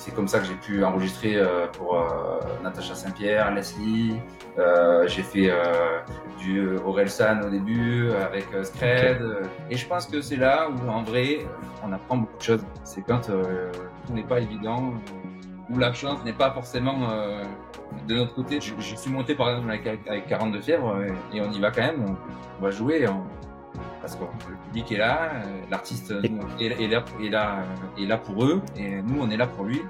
c'est comme ça que j'ai pu enregistrer pour Natacha Saint-Pierre, Leslie. j'ai fait du Orelsan au début avec Scred. Et je pense que c'est là où en vrai on apprend beaucoup de choses. C'est quand tout n'est pas évident, où la chance n'est pas forcément de notre côté. Je, suis monté par exemple avec, 42 fièvres et on y va quand même. On, va jouer. Parce que le public est là, l'artiste est, là, est là pour eux et nous on est là pour lui.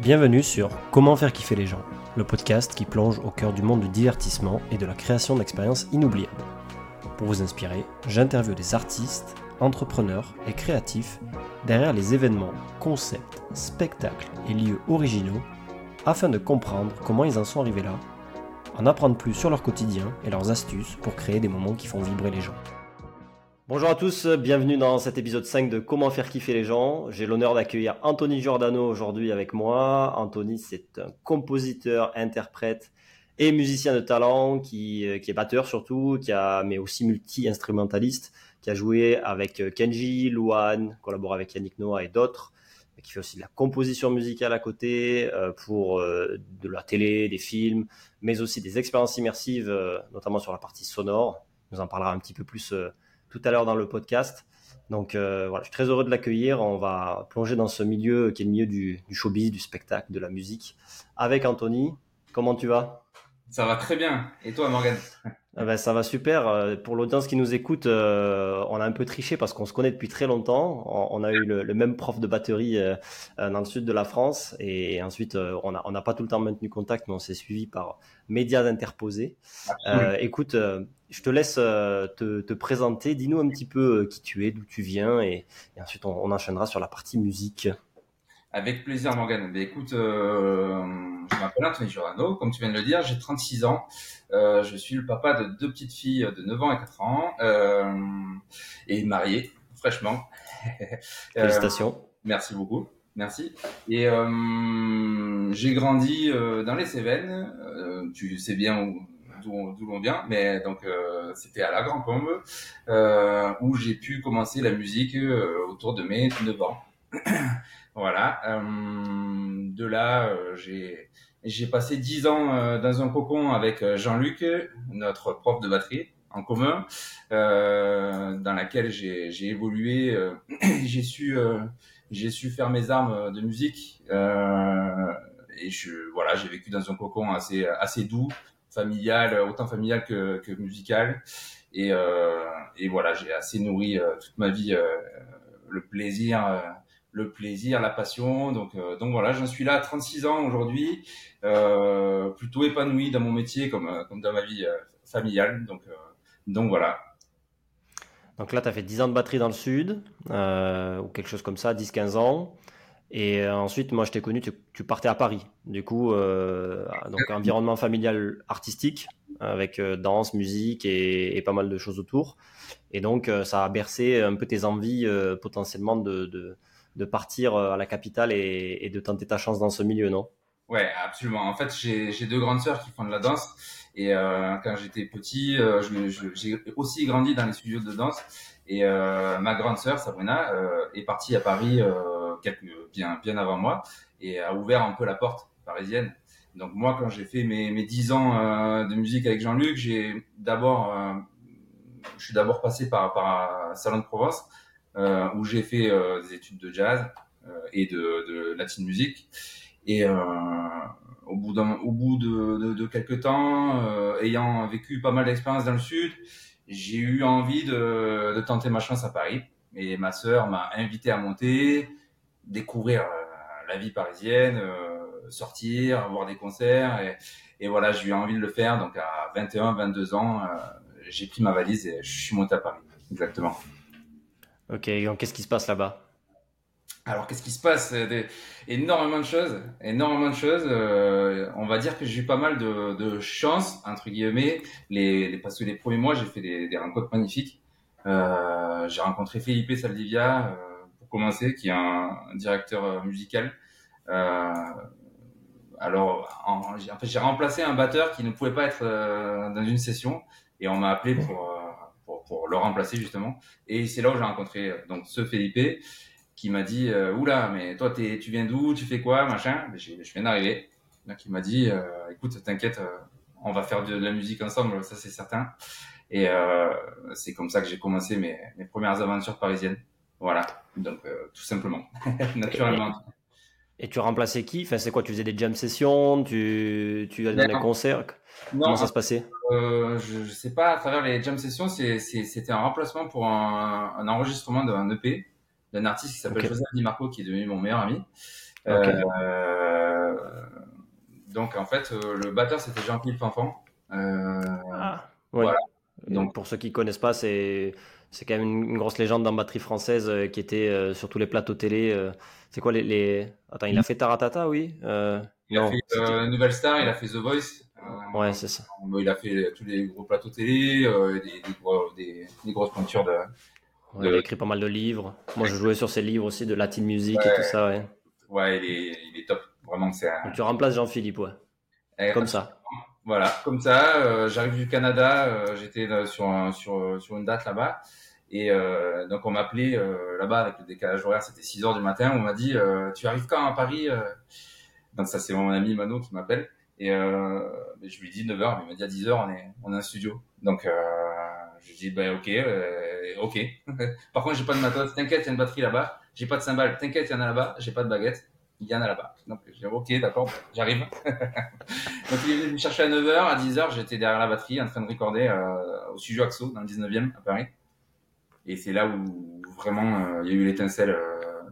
Bienvenue sur Comment faire kiffer les gens, le podcast qui plonge au cœur du monde du divertissement et de la création d'expériences inoubliables. Pour vous inspirer, j'interviewe des artistes, entrepreneurs et créatifs derrière les événements, concepts, spectacles et lieux originaux afin de comprendre comment ils en sont arrivés là, en apprendre plus sur leur quotidien et leurs astuces pour créer des moments qui font vibrer les gens. Bonjour à tous, bienvenue dans cet épisode 5 de Comment faire kiffer les gens. J'ai l'honneur d'accueillir Anthony Giordano aujourd'hui avec moi. Anthony, c'est un compositeur, interprète et musicien de talent qui, euh, qui est batteur surtout, qui a, mais aussi multi-instrumentaliste, qui a joué avec euh, Kenji, Luan, collabore avec Yannick Noah et d'autres qui fait aussi de la composition musicale à côté euh, pour de la télé, des films, mais aussi des expériences immersives, notamment sur la partie sonore. On nous en parlera un petit peu plus tout à l'heure dans le podcast. Donc voilà, je suis très heureux de l'accueillir. On va plonger dans ce milieu qui est le milieu du, du showbiz, du spectacle, de la musique, avec Anthony. Comment tu vas? Ça va très bien. Et toi, Morgan ah ben, ça va super. Euh, pour l'audience qui nous écoute, euh, on a un peu triché parce qu'on se connaît depuis très longtemps. On, a eu le, même prof de batterie euh, dans le sud de la France et ensuite on n'a on a pas tout le temps maintenu contact, mais on s'est suivi par médias interposés. écoute, je te laisse te, te, présenter. Dis-nous un petit peu qui tu es, d'où tu viens et, ensuite on, on enchaînera sur la partie musique. Avec plaisir, Morgan. Ben, écoute, euh, je m'appelle Anthony Giordano, comme tu viens de le dire, j'ai 36 ans. Euh, je suis le papa de deux petites filles de 9 ans et 4 ans euh, et marié, fraîchement. Félicitations. merci beaucoup. Merci. Et j'ai grandi dans les Cévennes. tu sais bien d'où l'on vient, mais donc c'était à la Grand Combe où j'ai pu commencer la musique autour de mes 9 ans. Voilà. Euh, de là, euh, j'ai j'ai passé dix ans euh, dans un cocon avec Jean-Luc, notre prof de batterie en commun, dans laquelle j'ai évolué. j'ai su j'ai su faire mes armes de musique et je voilà j'ai vécu dans un cocon assez assez doux, familial, autant familial que, que musical. Et, et voilà, j'ai assez nourri toute ma vie le plaisir le plaisir, la passion. Donc, euh, donc voilà, j'en suis là à 36 ans aujourd'hui, euh, plutôt épanoui dans mon métier comme, euh, comme dans ma vie familiale. Donc, donc voilà. Donc là, tu as fait 10 ans de batterie dans le sud, ou quelque chose comme ça, 10-15 ans. Et ensuite, moi, je t'ai connu, tu, partais à Paris. Du coup, donc environnement familial artistique, avec danse, musique et, pas mal de choses autour. Et donc, ça a bercé un peu tes envies potentiellement de, de partir euh, à la capitale et, de tenter ta chance dans ce milieu, non? Ouais, absolument. En fait, j'ai deux grandes sœurs qui font de la danse. Et euh, quand j'étais petit, euh, j'ai aussi grandi dans les studios de danse. Et ma grande sœur, Sabrina, est partie à Paris bien, avant moi et a ouvert un peu la porte parisienne. Donc moi, quand j'ai fait mes, mes 10 ans de musique avec Jean-Luc, j'ai d'abord, je suis d'abord passé par, par salon de Provence où j'ai fait euh, des études de jazz euh, et de, de latin music. Et au bout, au bout de, de, de quelques temps, ayant vécu pas mal d'expériences dans le sud, j'ai eu envie de, de, tenter ma chance à Paris. Et ma sœur m'a invité à monter, découvrir la vie parisienne, sortir, voir des concerts. Et, et voilà, j'ai eu envie de le faire. Donc à 21, 22 ans, j'ai pris ma valise et je suis monté à Paris. Exactement. Ok, donc qu'est-ce qui se passe là-bas? Alors, qu'est-ce qui se passe? Énormément de choses, énormément de choses. Euh, on va dire que j'ai eu pas mal de, de chance, entre guillemets, les, les, parce que les premiers mois, j'ai fait des, des, rencontres magnifiques. Euh, j'ai rencontré Felipe Saldivia, euh, pour commencer, qui est un, directeur euh, musical. Euh, alors, en, en fait, j'ai remplacé un batteur qui ne pouvait pas être dans une session, et on m'a appelé pour pour, le remplacer justement. Et c'est là où j'ai rencontré euh, donc ce Felipe. qui m'a dit oula mais toi tu viens d'où? Tu fais quoi? Machin. Je viens d'arriver. Donc il m'a dit écoute t'inquiète on va faire de, la musique ensemble ça c'est certain. Et c'est comme ça que j'ai commencé mes, mes premières aventures parisiennes. Voilà. Donc tout simplement. Naturellement et tu remplaçais qui? Enfin, C'est quoi Tu faisais des jam sessions Tu, tu allais dans les concerts? Comment ça se passait? Euh, Je ne sais pas, à travers les jam sessions, c'était un remplacement pour un, un enregistrement d'un EP d'un artiste qui s'appelle Joseph Di Marco, qui est devenu mon meilleur ami. Euh, donc en fait, euh, le batteur c'était Jean-Philippe Fanfan. Euh, ah, voilà. Donc pour ceux qui connaissent pas, c'est c'est quand même une, grosse légende dans batterie française euh, qui était euh, sur tous les plateaux télé. Euh. c'est quoi les, les, Attends, il a fait Taratata, oui Il a fait Nouvelle Star, il a fait The Voice. ouais, c'est ça. il a fait tous les gros plateaux télé, des, des, des, grosses pointures de. Il a écrit pas mal de livres. Moi, je jouais sur ses livres aussi de Latin music et tout ça, ouais. Ouais, il est, il est top. Vraiment, c'est. Tu remplaces Jean-Philippe, ouais. Eh, comme ça. Voilà, comme ça. J'arrive du Canada. J'étais sur, sur, sur une date là-bas. Et euh, donc on m'a appelé euh, là-bas avec le décalage horaire, c'était 6 heures du matin. On m'a dit euh, tu arrives quand à Paris Donc ça c'est mon ami Mano qui m'appelle. Et je lui dis 9 heures, mais il m'a dit à 10 heures on est on est un studio. Donc je lui dis bah ok ok. Par contre j'ai pas de matos, t'inquiète il y a une batterie là-bas. J'ai pas de cymbales, t'inquiète il y en a là-bas. J'ai pas de baguette, il y en a là-bas. Donc je dis ok d'accord j'arrive. donc il est venu me chercher à 9 heures, à 10 heures j'étais derrière la batterie en train de recorder au studio Axo dans le 19e à Paris. Et c'est là où vraiment euh, il y a eu l'étincelle euh,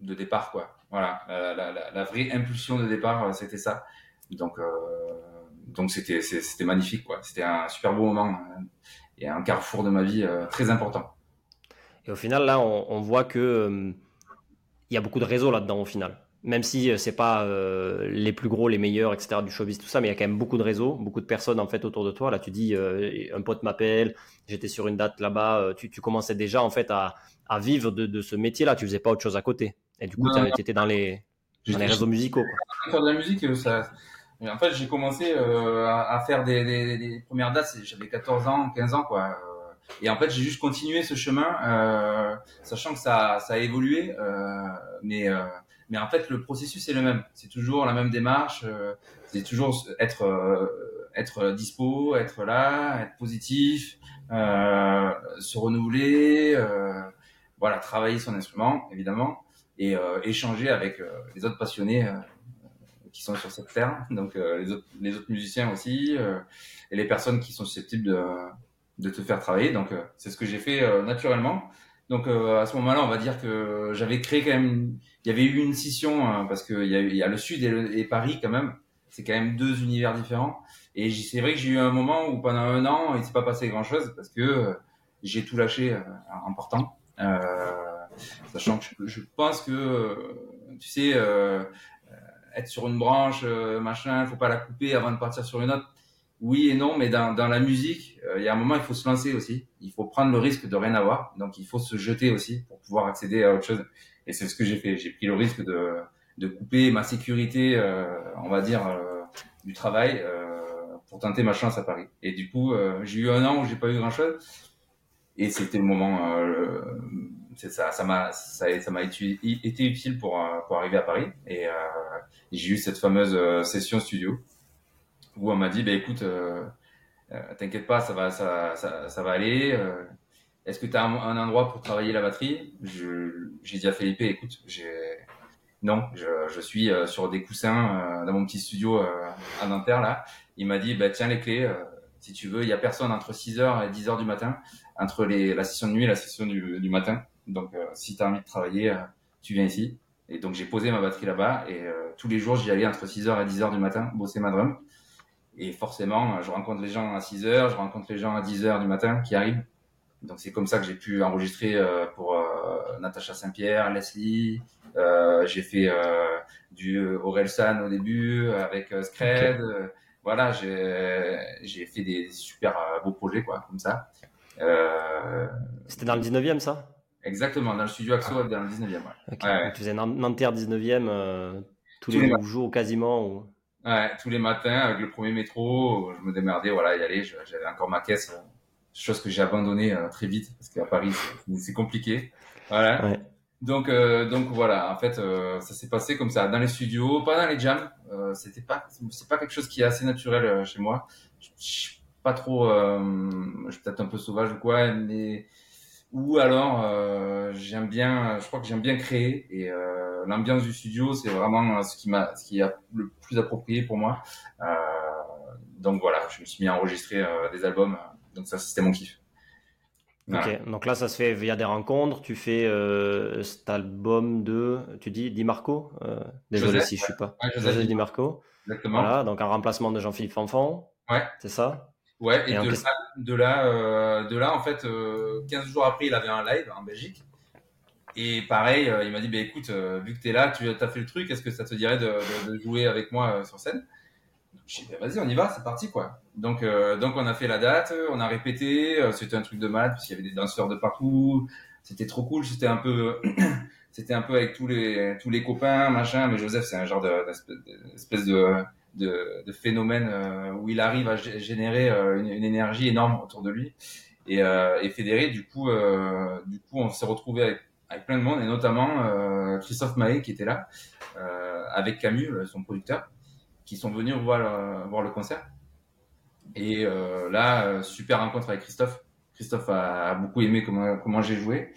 de départ, quoi. Voilà, la, vraie impulsion de départ, euh, c'était ça. Donc, donc c'était c'était magnifique, quoi. C'était un super beau moment et un carrefour de ma vie très important. Et au final, là, on, on voit que il y a beaucoup de réseaux là-dedans au final même si euh, c'est pas euh, les plus gros, les meilleurs, etc. du showbiz, tout ça, mais il y a quand même beaucoup de réseaux, beaucoup de personnes en fait autour de toi. Là, tu dis, euh, un pote m'appelle, j'étais sur une date là-bas. Tu, tu, commençais déjà en fait à, à vivre de, de ce métier-là. Tu faisais pas autre chose à côté. Et du coup, tu étais dans les, dans les réseaux musicaux. Quoi. Faire de la musique, ça. En fait, j'ai commencé à, à, faire des, des, des premières dates. J'avais 14 ans, 15 ans, quoi. Et en fait, j'ai juste continué ce chemin, sachant que ça, ça a évolué, mais mais en fait, le processus est le même. C'est toujours la même démarche. Euh, c'est toujours être euh, être dispo, être là, être positif, euh, se renouveler, voilà, travailler son instrument évidemment et échanger avec les autres passionnés qui sont sur cette terre, donc les autres les autres musiciens aussi et les personnes qui sont susceptibles de de te faire travailler. Donc c'est ce que j'ai fait naturellement. Donc à ce moment-là, on va dire que j'avais créé quand même il y avait eu une scission hein, parce qu'il y, a, y a le Sud et, Paris quand même. C'est quand même deux univers différents. Et c'est vrai que j'ai eu un moment où pendant un an, il s'est pas passé grand-chose parce que euh, j'ai tout lâché euh, en partant. Euh, sachant que je, pense que, euh, tu sais, euh, être sur une branche, machin, faut pas la couper avant de partir sur une autre. Oui et non, mais dans, dans la musique, il y a un moment, il faut se lancer aussi. Il faut prendre le risque de rien avoir. Donc, il faut se jeter aussi pour pouvoir accéder à autre chose. Et c'est ce que j'ai fait. J'ai pris le risque de, de couper ma sécurité, euh, on va dire, euh, du travail euh, pour tenter ma chance à Paris. Et du coup, j'ai eu un an où j'ai pas eu grand chose. Et c'était le moment. c'est ça, ça m'a, ça, m'a été, utile pour pour arriver à Paris. Et j'ai eu cette fameuse session studio où on m'a dit, bah écoute, t'inquiète pas, ça va, ça, ça, ça va aller est-ce que tu as un, endroit pour travailler la batterie? J'ai dit à Felipe, écoute, non, je, je, suis euh, sur des coussins euh, dans mon petit studio euh, à Nanterre là. Il m'a dit, bah, tiens les clés, si tu veux, il y a personne entre 6h et 10h du matin, entre les, la session de nuit et la session du, du matin. Donc si tu as envie de travailler, tu viens ici. Et donc j'ai posé ma batterie là-bas et tous les jours j'y allais entre 6h et 10h du matin bosser ma drum. Et forcément, je rencontre les gens à 6h, je rencontre les gens à 10h du matin qui arrivent donc c'est comme ça que j'ai pu enregistrer euh, pour euh, Natacha Saint-Pierre, Leslie. Euh, j'ai fait du Orelsan au début avec Scred. Voilà, j'ai fait des super beaux projets quoi, comme ça. C'était dans le 19e ça? Exactement, dans le studio Axo ah. dans le 19e. Ouais. Tu faisais Nanterre 19e tous, les, jours quasiment Ouais, tous les matins avec le premier métro, je me démerdais, voilà, y aller. J'avais encore ma caisse chose que j'ai abandonné euh, très vite parce qu'à Paris c'est compliqué. Voilà. Donc, euh, donc voilà, en fait, euh, ça s'est passé comme ça, dans les studios, pas dans les jams. Euh, c'était pas, c'est pas quelque chose qui est assez naturel euh, chez moi. Je, je suis pas trop, euh, je suis peut-être un peu sauvage ou quoi, mais ou alors euh, j'aime bien, je crois que j'aime bien créer et euh, l'ambiance du studio, c'est vraiment ce qui m'a, ce qui est le plus approprié pour moi. Euh, donc voilà, je me suis mis à enregistrer euh, des albums. Donc ça, c'était mon kiff. Voilà. Ok, donc là ça se fait via des rencontres. Tu fais euh, cet album de, tu dis Di Marco euh, Désolé Joseph, si je suis pas. Ouais, Joseph Joseph Di Marco. Exactement. Voilà, donc un remplacement de Jean-Philippe Fanfan. Ouais. C'est ça? Ouais, et, de, là, de là, euh, de là, en fait, euh, 15 jours après, il avait un live en Belgique. Et pareil, euh, il m'a dit, bah, écoute, euh, vu que t'es là, tu as fait le truc, est-ce que ça te dirait de, de, de jouer avec moi sur scène? J'ai dit, bah, vas-y, on y va, c'est parti, quoi. Donc, donc, on a fait la date, on a répété, c'était un truc de malade, parce qu'il y avait des danseurs de partout, c'était trop cool, c'était un peu, c'était un peu avec tous les, tous les copains, machin, mais Joseph, c'est un genre de- d'espèce d'espèce de, de, de phénomène euh, où il arrive à gé- générer euh, une, énergie énorme autour de lui. Et, euh, fédéré du coup euh, du coup on s'est retrouvé avec, plein de monde et notamment Christophe Mahé qui était là avec Camus son producteur qui sont venus voir le, concert. Et là super rencontre avec Christophe. Christophe a, beaucoup aimé comment comment j'ai joué.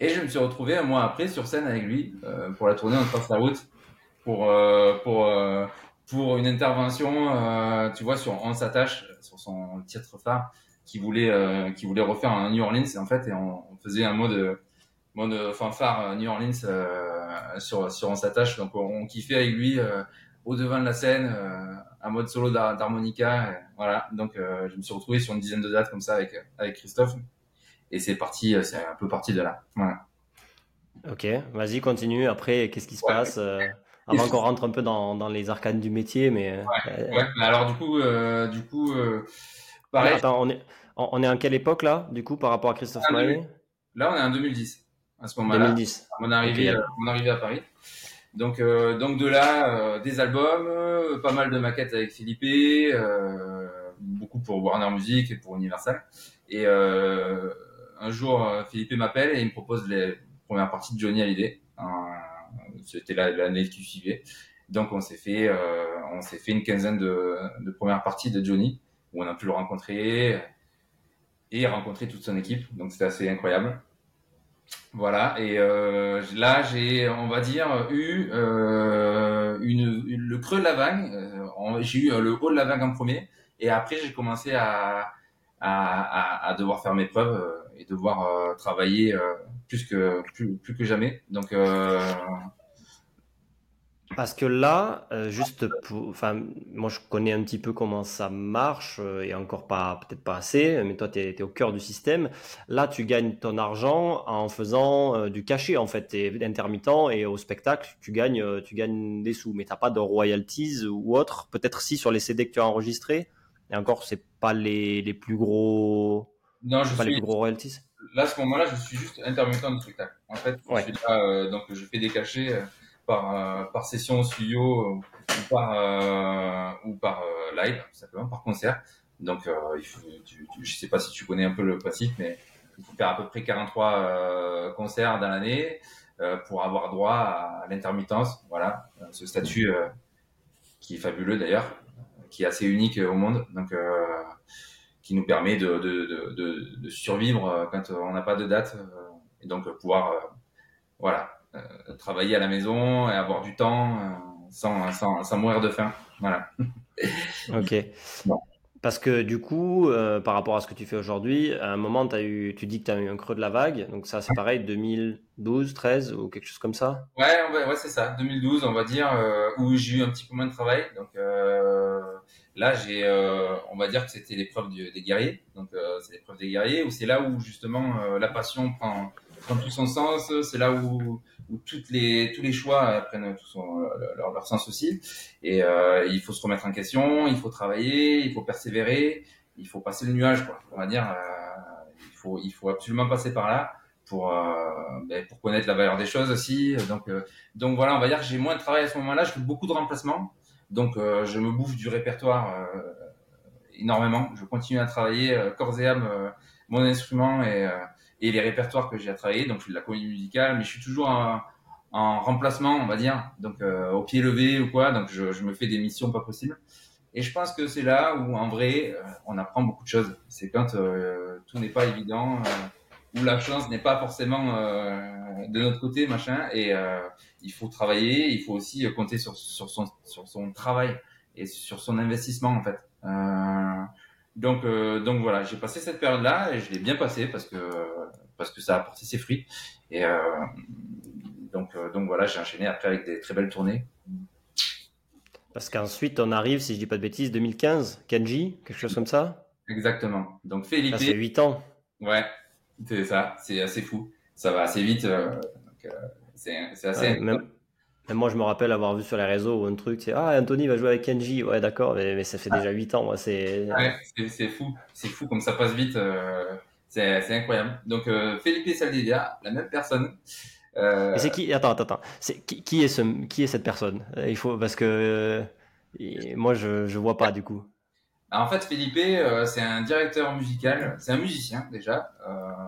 Et je me suis retrouvé un mois après sur scène avec lui pour la tournée on passe la route pour pour pour une intervention, euh, tu vois, sur On s'attache, sur son titre phare, qui voulait, euh, qui voulait refaire un New Orleans, en fait, et on, on faisait un mode, mode fanfare euh, New Orleans euh, sur, sur On s'attache. Donc, on, on kiffait avec lui euh, au devant de la scène, euh, un mode solo d'har- d'harmonica. Voilà. Donc, euh, je me suis retrouvé sur une dizaine de dates comme ça avec, avec Christophe. Et c'est parti, euh, c'est un peu parti de là. Voilà. Ok, vas-y, continue. Après, qu'est-ce qui se Ouais. passe euh, Avant qu'on rentre un peu dans, dans les arcanes du métier, mais. euh, Ouais, mais alors, du coup, euh, du coup, euh, pareil. Attends, on est, on on est en quelle époque là, du coup, par rapport à Christophe Ah, Maé Là, on est en 2010. À ce moment-là. 2010. mon arrivée, Ok. euh, mon arrivée à Paris. Donc, euh, donc de là, euh, des albums, euh, pas mal de maquettes avec Philippe, euh, beaucoup pour Warner Music et pour Universal. Et euh, un jour, euh, Philippe m'appelle et il me propose les premières parties de Johnny Hallyday. Euh, C'était la- l'année qui suivait. Donc, on s'est fait, euh, on s'est fait une quinzaine de, de premières parties de Johnny où on a pu le rencontrer et rencontrer toute son équipe. Donc, c'était assez incroyable. Voilà, et euh, là j'ai, on va dire, eu euh, une, le creux de la vague. J'ai eu le haut de la vague en premier, et après j'ai commencé à, à, à, à devoir faire mes preuves et devoir travailler plus que plus, plus que jamais. Donc Parce que là, euh, juste pour, enfin, moi je connais un petit peu comment ça marche euh, et encore pas, peut-être pas assez, mais toi tu es, au cœur du système. Là, tu gagnes ton argent en faisant euh, du cachet en fait, t'es intermittent et au spectacle, tu gagnes, tu gagnes des sous, mais t'as pas de royalties ou autre. Peut-être si sur les CD que tu as enregistrés, et encore c'est pas les, les plus gros, non, je pas les suis plus gros royalties. là à ce moment-là, je suis juste intermittent de spectacle. En fait, je Ouais. suis là, donc je fais des cachets par euh, par session au studio euh, ou par euh, ou par live, simplement par concert. Donc, il faut, tu, tu- je sais pas si tu connais un peu le principe, mais il faut faire à peu près 43 euh, concerts dans l'année pour avoir droit à l'intermittence. Voilà, ce statut qui est fabuleux d'ailleurs, qui est assez unique au monde. Donc, euh, qui nous permet de, de, de, de, survivre quand on n'a pas de date et donc pouvoir euh, voilà travailler à la maison et avoir du temps euh, sans, sans, sans mourir de faim voilà Ok. Bon. Parce que du coup, euh, par rapport à ce que tu fais aujourd'hui, à un moment, as eu, tu dis que tu as eu un creux de la vague. Donc ça, c'est pareil, 2012, 13 ou quelque chose comme ça. ouais ouais c'est ça 2012 on va dire euh, où j'ai eu un petit peu moins de travail donc euh, là j'ai euh, on va dire que c'était l'épreuve des guerriers donc euh, c'est l'épreuve des guerriers où c'est là où justement euh, la passion prend prend tout son sens c'est là où où toutes les tous les choix euh, prennent tout son leur, leur sens aussi. Et euh, il faut se remettre en question il faut travailler il faut persévérer il faut passer le nuage quoi. On va dire euh, il faut il faut absolument passer par là pour euh, ben, pour connaître la valeur des choses aussi. Donc euh, donc voilà on va dire que j'ai moins de travail à ce moment-là je fais beaucoup de remplacements. Donc euh, je me bouffe du répertoire euh, énormément. Je continue à travailler euh, corps et âme euh, mon instrument et euh, et les répertoires que j'ai à travailler. Donc je fais de la comédie musicale, mais je suis toujours en, en remplacement, on va dire, donc euh, au pied levé ou quoi. Donc je, me fais des missions pas possibles. Et je pense que c'est là où en vrai euh, on apprend beaucoup de choses. C'est quand euh, tout n'est pas évident, où la chance n'est pas forcément de notre côté, machin. Et il faut travailler, il faut aussi compter sur son travail et sur son investissement en fait. Donc, euh, donc voilà, j'ai passé cette période-là et je l'ai bien passé parce que parce que ça a apporté ses fruits. Et euh, donc euh, donc voilà, j'ai enchaîné après avec des très belles tournées. Parce qu'ensuite on arrive, si je dis pas de bêtises, 2015, Kenji, quelque chose comme ça? Exactement. Donc Felipe. Ça fait 8 ans. Ouais, c'est ça, c'est assez fou. Ça va assez vite. c'est assez. Même moi, je me rappelle avoir vu sur les réseaux un truc, c'est Ah, Anthony va jouer avec Kenji. Ouais, d'accord, mais, ça fait déjà 8 ans. c'est c'est fou. C'est fou comme ça passe vite. Euh, c'est incroyable. Donc, euh, Felipe Saldivia, la même personne. Euh... c'est qui Attends, attends, attends. Qui, qui, est ce, qui est cette personne? Il faut parce que moi, je je vois pas du coup. En fait, Felipe, euh, c'est un directeur musical. C'est un musicien déjà.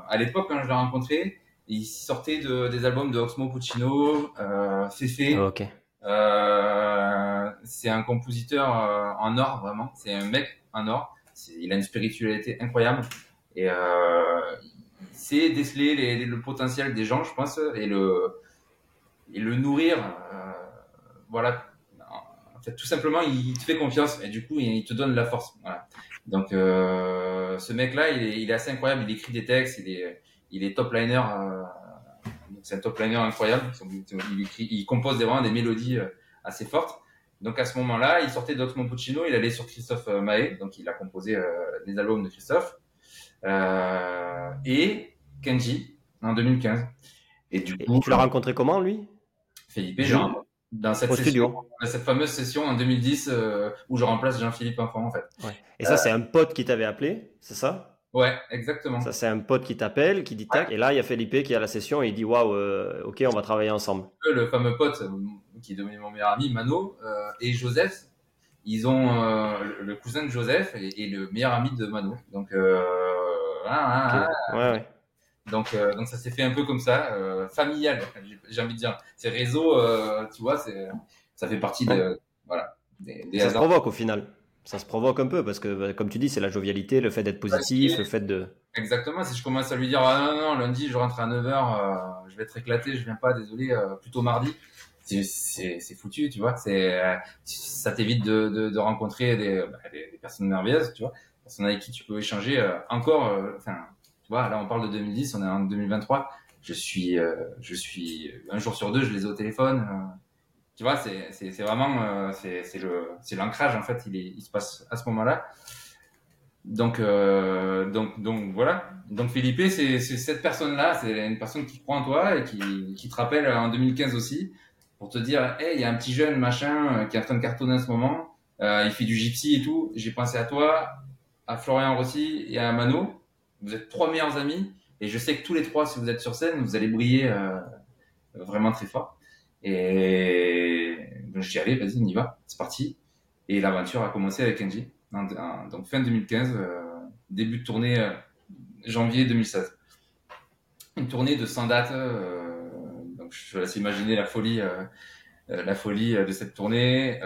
à l'époque, quand je l'ai rencontré, il sortait de, des albums de Oxmo Puccino, euh, Fefe. Oh, ok. Euh, c'est un compositeur euh, en or vraiment. C'est un mec en or. Il a une spiritualité incroyable et euh, il sait déceler les, le potentiel des gens, je pense, et le et le nourrir. Euh, voilà. En fait, tout simplement, il te fait confiance et du coup, il te donne la force. Voilà. Donc, euh, ce mec-là, il est, il est assez incroyable. Il écrit des textes. Il est il est top liner. Euh, c'est un top liner incroyable. Il, il compose vraiment des mélodies euh, assez fortes. Donc à ce moment-là, il sortait d'Oxmo Puccino, il allait sur Christophe euh, Maé, donc il a composé des albums de Christophe, et Kenji en 2015. Et du coup, tu l'as rencontré comment lui? Philippe Jean dans cette session, dans cette fameuse session en 2010 où je remplace Jean-Philippe Enfant en fait. Et ça, c'est un pote qui t'avait appelé, c'est ça? Ouais, exactement. Ça, c'est un pote qui t'appelle, qui dit tac, et là, il y a Felipe qui a la session et il dit waouh, euh, ok, on va travailler ensemble. Le fameux pote euh, qui est devenu mon meilleur ami, Mano, euh, et Joseph, ils ont le cousin de Joseph et, le meilleur ami de Mano. Donc, ah, ouais, ouais. Donc, donc ça s'est fait un peu comme ça, familial, j'ai envie de dire. Ces réseaux, tu vois, ça fait partie de, voilà. Des, des ça se provoque au final ça se provoque un peu parce que, bah, comme tu dis, c'est la jovialité, le fait d'être positif, le fait de. Exactement. Si je commence à lui dire, ah non, non, lundi, je rentre à 9h, euh, je vais être éclaté, je viens pas, désolé, euh, plutôt mardi. C'est foutu, tu vois. C'est, euh, ça t'évite de, de, de, rencontrer des, bah, des, des, personnes merveilleuses, tu vois. Personnes avec qui tu peux échanger euh, encore. Enfin, tu vois, là, on parle de 2010, on est en 2023. Je suis, je suis un jour sur deux, je les ai au téléphone tu vois, c'est, vraiment, euh, c'est, le, c'est l'ancrage en fait, il, est, il se passe à ce moment-là. Donc, euh, donc, donc voilà. Donc Philippe, c'est, c'est cette personne-là, c'est une personne qui croit en toi et qui, qui te rappelle en 2015 aussi pour te dire, hey, il y a un petit jeune machin euh, qui est en train de cartonner en ce moment. Euh, il fait du gypsy et tout. J'ai pensé à toi, à Florian Rossi et à Mano. Vous êtes trois meilleurs amis et je sais que tous les trois, si vous êtes sur scène, vous allez briller euh, vraiment très fort. Et je dis allez, vas-y, on y va, c'est parti. Et l'aventure a commencé avec Kenji, donc fin 2015, euh, début de tournée euh, janvier 2016. Une tournée de 100 dates, euh, donc je laisse imaginer la folie, la folie de cette tournée,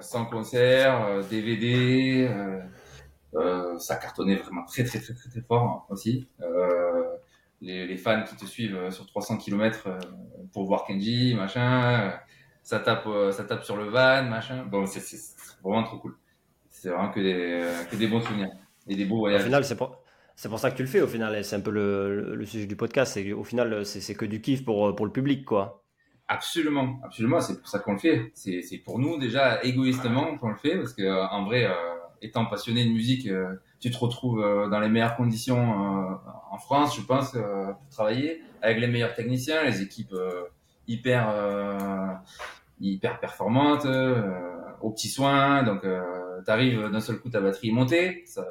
100 concerts, DVD, ça cartonnait vraiment très très très très, très fort aussi les, les, fans qui te suivent euh, sur 300 km euh, pour voir Kenji, machin. Euh, ça tape, ça tape sur le van, machin. Bon, c'est vraiment trop cool. C'est vraiment que des, que des bons souvenirs et des beaux voyages. Au final, c'est pour, c'est pour ça que tu le fais. Au final, c'est un peu le, le, sujet du podcast. C'est au final, c'est que du kiff pour pour le public, quoi. Absolument, absolument. C'est pour ça qu'on le fait. C'est pour nous déjà égoïstement qu'on le fait parce que en vrai, étant passionné de musique tu te retrouves euh, dans les meilleures conditions euh, en France, je pense, euh, pour travailler avec les meilleurs techniciens, les équipes hyper hyper performantes, aux petits soins. Donc, tu arrives d'un seul coup ta batterie est montée. Ça,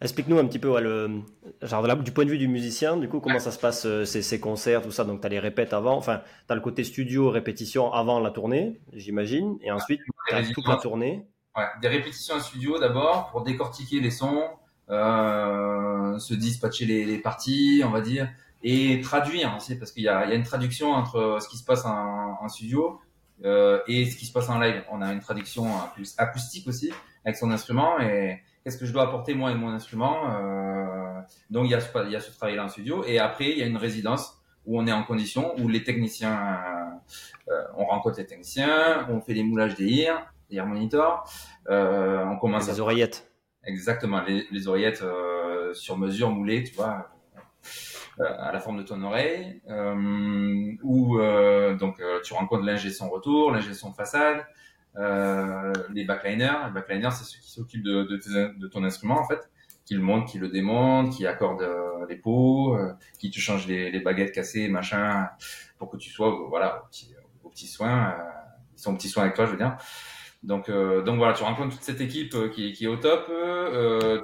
explique, nous un petit peu le, genre de la, du point de vue du musicien, du coup, comment ça se passe ces, ces, concerts, tout ça. Donc, tu as les répètes avant, enfin, tu as le côté studio, répétition avant la tournée, j'imagine, et ensuite, tu as toute la tournée. Des répétitions en studio d'abord pour décortiquer les sons, se dispatcher les, les, parties, on va dire, et traduire aussi, parce qu'il y a, y a, une traduction entre ce qui se passe en, en studio et ce qui se passe en live. On a une traduction acoustique aussi avec son instrument et qu'est-ce que je dois apporter moi et mon instrument. donc il y a ce, il y a ce travail-là en studio et après il y a une résidence où on est en condition, où les techniciens, euh, on rencontre les techniciens, on fait des moulages des ears, des ear monitors, euh, on commence les oreillettes. Exactement, les, les oreillettes euh, sur mesure moulées, tu vois, euh, à la forme de ton oreille, euh, où donc tu rencontres l'ingé son retour, l'ingé son façade, les backliners. Les backliners, c'est ceux qui s'occupent de, de, de, ton instrument en fait qui le monte, qui le démonte, qui accorde euh, les pots, euh, qui te change les, les, baguettes cassées, machin, pour que tu sois voilà au petit, soin, euh, ils sont petits soins avec toi, je veux dire. Donc, donc voilà, tu rencontres toute cette équipe qui, qui est au top.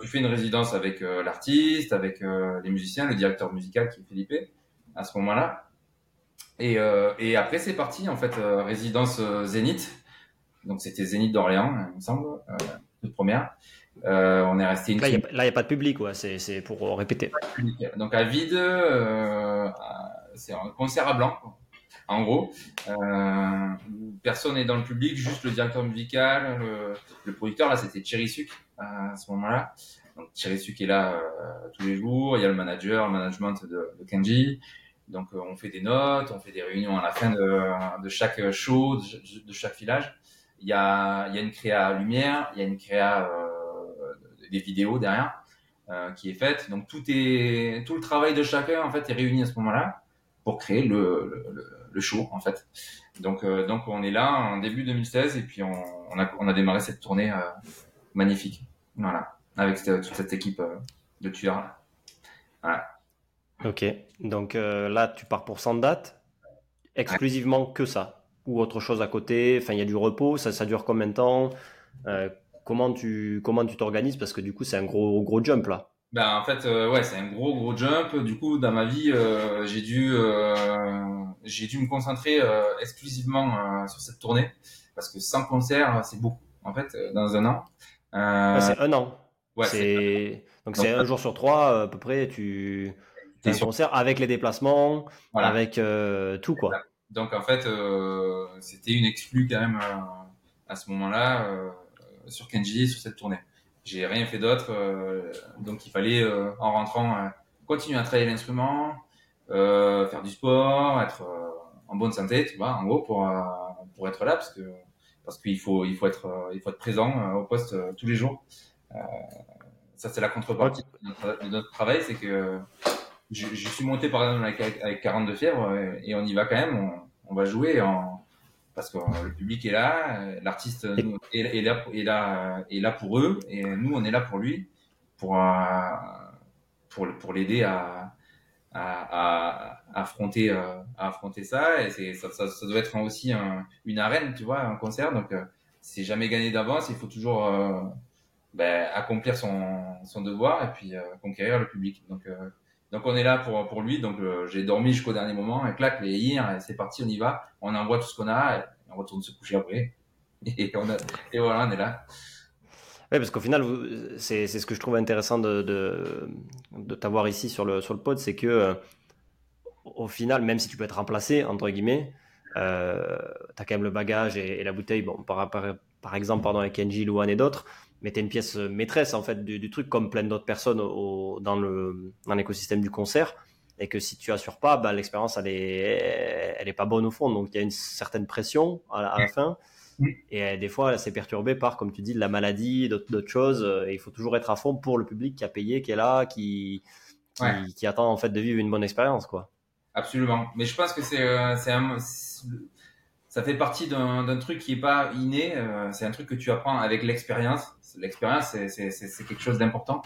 tu fais une résidence avec l'artiste, avec les musiciens, le directeur musical qui est Philippe à ce moment-là. Et, et après, c'est parti en fait, résidence Zénith. Donc c'était Zénith d'Orléans, il me semble, toute première. Euh, on est resté une. Là, il n'y a, pas de public, ouais. c'est pour répéter. Donc à vide, euh, c'est un concert à blanc, en gros. Euh, personne n'est dans le public, juste le directeur musical, le, producteur. Là, c'était Cherry Suc à ce moment-là. Donc Cherry Suc est là euh, tous les jours. Il y a le manager, le management de, Kenji. Donc on fait des notes, on fait des réunions à la fin de, de chaque show, de, chaque filage. Il y a, il y a une créa lumière, il y a une créa des vidéos derrière euh, qui est faite. Donc tout est tout le travail de chacun en fait est réuni à ce moment-là pour créer le, le, le show en fait. Donc euh, donc on est là en début 2016 et puis on, a démarré cette tournée euh, magnifique. Voilà, avec toute cette équipe de tueurs. Ok, donc là tu pars pour 100 dates, exclusivement que ça ou autre chose à côté. Enfin, il y a du repos. Ça, ça dure combien de temps? Comment tu comment tu t'organises? Parce que du coup c'est un gros gros jump là. Ben en fait euh, ouais c'est un gros gros jump. Du coup dans ma vie euh, j'ai dû euh, j'ai dû me concentrer exclusivement sur cette tournée parce que sans concert c'est beaucoup en fait dans un an. c'est un an. Ouais, c'est donc c'est un jour sur trois à peu près tu es un concert avec les déplacements avec tout quoi. Donc en fait c'était une exclue quand même à ce moment-là sur Kenji sur cette tournée. J'ai rien fait d'autre, euh, donc il fallait euh, en rentrant euh, continuer à travailler l'instrument, faire du sport, être en bonne santé, tu vois, en gros pour pour être là parce que parce qu'il faut il faut être il faut être présent au poste tous les jours. ça c'est la contrepartie de notre, travail, c'est que je, je, suis monté par exemple avec, avec 42 fièvres et, on y va quand même, on, on va jouer en parce que le public est là, l'artiste est, là, est, là, est là pour eux, et nous, on est là pour lui, pour, euh, pour, pour l'aider à, à, affronter, euh, à affronter ça. Et ça, ça, ça, doit être aussi une arène, tu vois, un concert. Donc, euh, c'est jamais gagné d'avance. Il faut toujours ben, accomplir son, son devoir et puis conquérir le public. Donc, donc on est là pour pour lui. Donc euh, j'ai dormi jusqu'au dernier moment. Et clac, les hier, c'est parti, on y va. On envoie tout ce qu'on a on retourne se coucher après. Et, on voilà, on est là. Oui, parce qu'au final, c'est ce que je trouve intéressant de, de, de t'avoir ici sur le, sur le pod, c'est que au final, même si tu peux être remplacé, entre guillemets, euh, tu as quand même le bagage et, la bouteille, bon, par, par, par exemple, pardon, avec Kenji, Luan et d'autres, mais tu es une pièce maîtresse en fait du, truc comme plein d'autres personnes au, dans le dans l'écosystème du concert. Et que si tu assures pas bah, l'expérience elle est elle est pas bonne au fond. Donc il y a une certaine pression à la, fin. Et euh, des fois c'est perturbé par comme tu dis de la maladie d'autres choses. Et il faut toujours être à fond pour le public qui a payé qui est là qui qui, qui attend en fait de vivre une bonne expérience quoi. Absolument. Mais je pense que c'est euh, c'est ça fait partie d'un truc qui est pas inné, euh, c'est un truc que tu apprends avec l'expérience. L'expérience, c'est quelque chose d'important.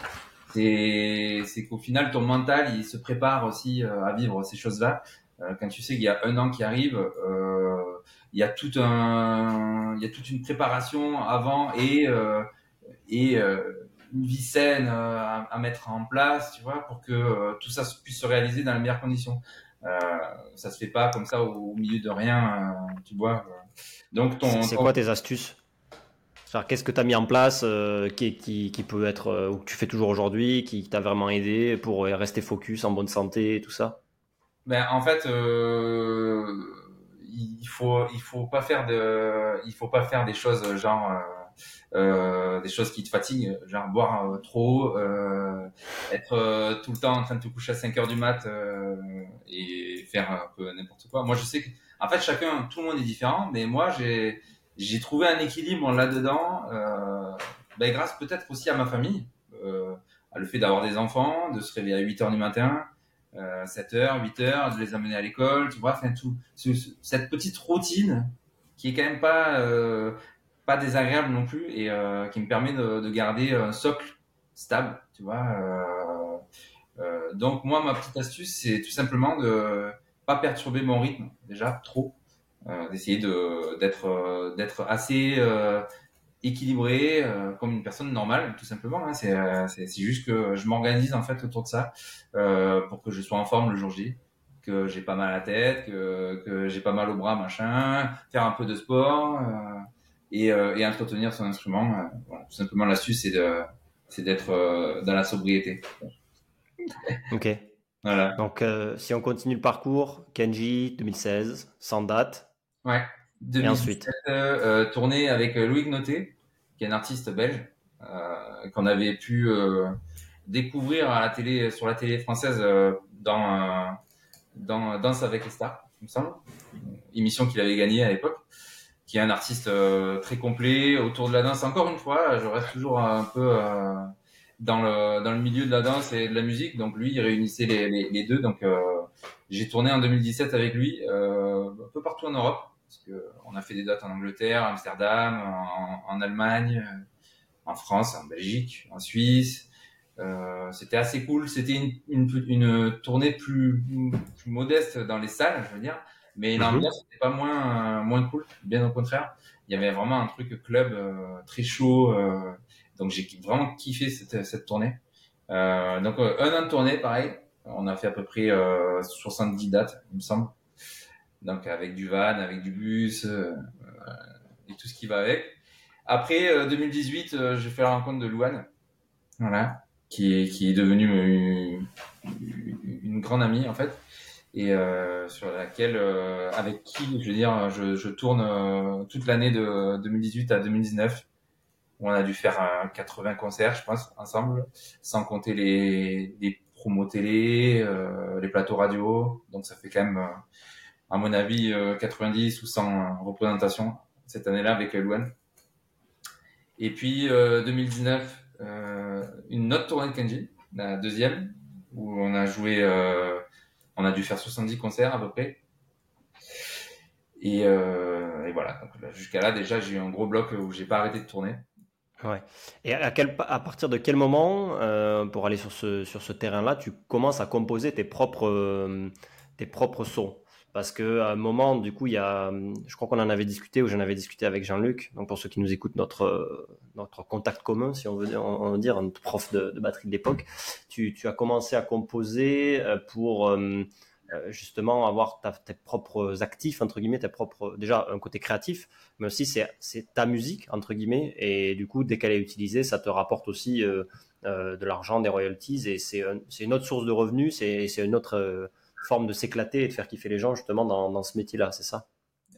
C'est qu'au final, ton mental, il se prépare aussi euh, à vivre ces choses-là. Euh, quand tu sais qu'il y a un an qui arrive, il y a tout un, il y a toute une préparation avant et et une vie saine à, à, mettre en place, tu vois, pour que tout ça puisse se réaliser dans les meilleures conditions. Euh, ça se fait pas comme ça au, milieu de rien, euh, tu vois. Donc ton. C'est quoi tes astuces? Qu'est-ce que tu as mis en place qui, qui, qui, peut être, ou que tu fais toujours aujourd'hui, qui t'a vraiment aidé pour rester focus, en bonne santé, et tout ça? Ben, En fait, il faut il faut pas faire de il faut pas faire des choses genre euh, euh, des choses qui te fatiguent genre boire euh, trop euh, être euh, tout le temps en train de te coucher à 5 heures du mat et faire un peu n'importe quoi. Moi je sais que en fait chacun tout le monde est différent mais moi j'ai trouvé un équilibre là dedans ben, grâce peut-être aussi à ma famille à le fait d'avoir des enfants de se réveiller à 8 heures du matin 7 euh, heures, 8 heures, de les amener à l'école, tu vois, enfin tout, cette petite routine qui est quand même pas euh, pas désagréable non plus et euh, qui me permet de, de, garder un socle stable, tu vois. Euh, donc moi, ma petite astuce, c'est tout simplement de pas perturber mon rythme déjà trop, d'essayer de d'être d'être assez équilibré euh, comme une personne normale tout simplement hein. euh, c'est c'est juste que je m'organise en fait autour de ça euh, pour que je sois en forme le jour J que j'ai pas mal à la tête que que j'ai pas mal au bras machin faire un peu de sport euh, et, euh, et entretenir son instrument voilà, tout simplement l'astuce c'est de c'est d'être dans la sobriété. Ok. Voilà. Donc si on continue le parcours Kenji 2016 sans date. Ouais. 2017, et ensuite euh, tourné avec Louis Noté qui est un artiste belge euh, qu'on avait pu euh, découvrir à la télé, sur la télé française euh, dans, dans Danse avec les stars, il me semble, émission qu'il avait gagnée à l'époque qui est un artiste très complet autour de la danse. Encore une fois, je reste toujours un peu dans le dans le milieu de la danse et de la musique. Donc lui, il réunissait les, deux. Donc j'ai tourné en 2017 avec lui un peu partout en Europe parce que on a fait des dates en Angleterre, Amsterdam, en, Allemagne, euh, en France, en Belgique, en Suisse. Euh, c'était assez cool. C'était une, une, tournée plus, modeste dans les salles, je veux dire, mais mhm. l'ambiance n'était pas moins moins cool. Bien au contraire, il y avait vraiment un truc club euh, très chaud. Euh, donc j'ai vraiment kiffé cette, cette tournée. Euh, donc un an de tournée, pareil. On a fait à peu près 70 dates, il me semble donc avec du van, avec du bus euh, et tout ce qui va avec. Après 2018, euh, euh, j'ai fait la rencontre de Louane, voilà, qui est qui est devenue une, une grande amie en fait et euh, sur laquelle, euh, avec qui, je veux dire, je, je tourne euh, toute l'année de 2018 à 2019, où on a dû faire 80 concerts, je pense, ensemble, sans compter les, les promos télé, les plateaux radio. Donc ça fait quand même à mon avis, 90 euh, ou 100 représentations cette année-là avec Luan. Et puis 2019, euh, euh, une autre tournée de Kenji, la deuxième, où on a joué, on a dû faire 70 concerts à peu près. Et, et voilà, jusqu'à là déjà j'ai eu un gros bloc où j'ai pas arrêté de tourner. Ouais. Et à, quel, à partir de quel moment, pour aller sur ce, sur ce terrain-là, tu commences à composer tes propres, tes propres sons? Parce que à un moment, du coup, il y a, je crois qu'on en avait discuté ou j'en avais discuté avec Jean-Luc. Donc pour ceux qui nous écoutent, notre notre contact commun, si on veut, on dire, notre prof de, batterie de l'époque, tu, as commencé à composer euh, pour euh, euh, justement avoir ta, tes propres actifs entre guillemets, tes propres déjà un côté créatif, mais aussi c'est ta musique entre guillemets et du coup dès qu'elle est utilisée, ça te rapporte aussi euh, de l'argent, des royalties et c'est une autre source de revenus, c'est une autre forme de s'éclater et de faire kiffer les gens justement dans, dans ce métier-là, c'est ça?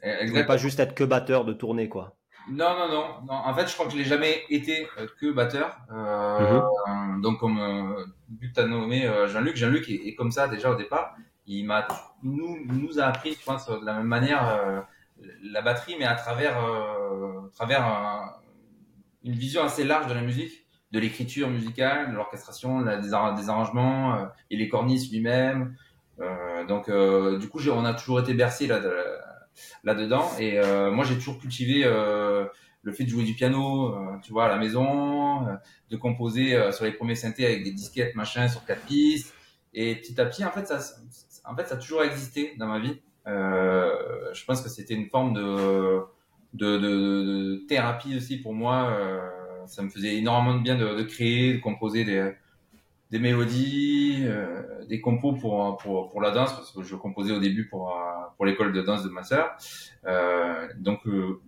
Exactement. Pas juste être que batteur de tournée, quoi? Non, non, non, non. En fait, je crois que je n'ai jamais été euh, que batteur. Euh, mhm. Donc, comme euh, vu que tu as nommé euh, Jean-Luc, Jean-Luc est, est, comme ça déjà au départ. Il m'a nous nous a appris, je pense, de la même manière la batterie, mais à travers à travers une vision assez large de la musique, de l'écriture musicale, de l'orchestration, des, des, arrangements et les cornices lui-même. Euh, donc, euh, du coup, on a toujours été bercé là, là-dedans. Et euh, moi, j'ai toujours cultivé le fait de jouer du piano, tu vois, à la maison, de composer sur les premiers synthés avec des disquettes, machin, sur quatre pistes. Et petit à petit, en fait, ça, en fait, ça a toujours existé dans ma vie. Euh, je pense que c'était une forme de de, de, de, thérapie aussi pour moi. Euh, ça me faisait énormément de bien de créer, de composer des, des mélodies, euh, des compos pour, pour, pour la danse, parce que je composais au début pour, pour l'école de danse de ma sœur. Euh, donc, euh,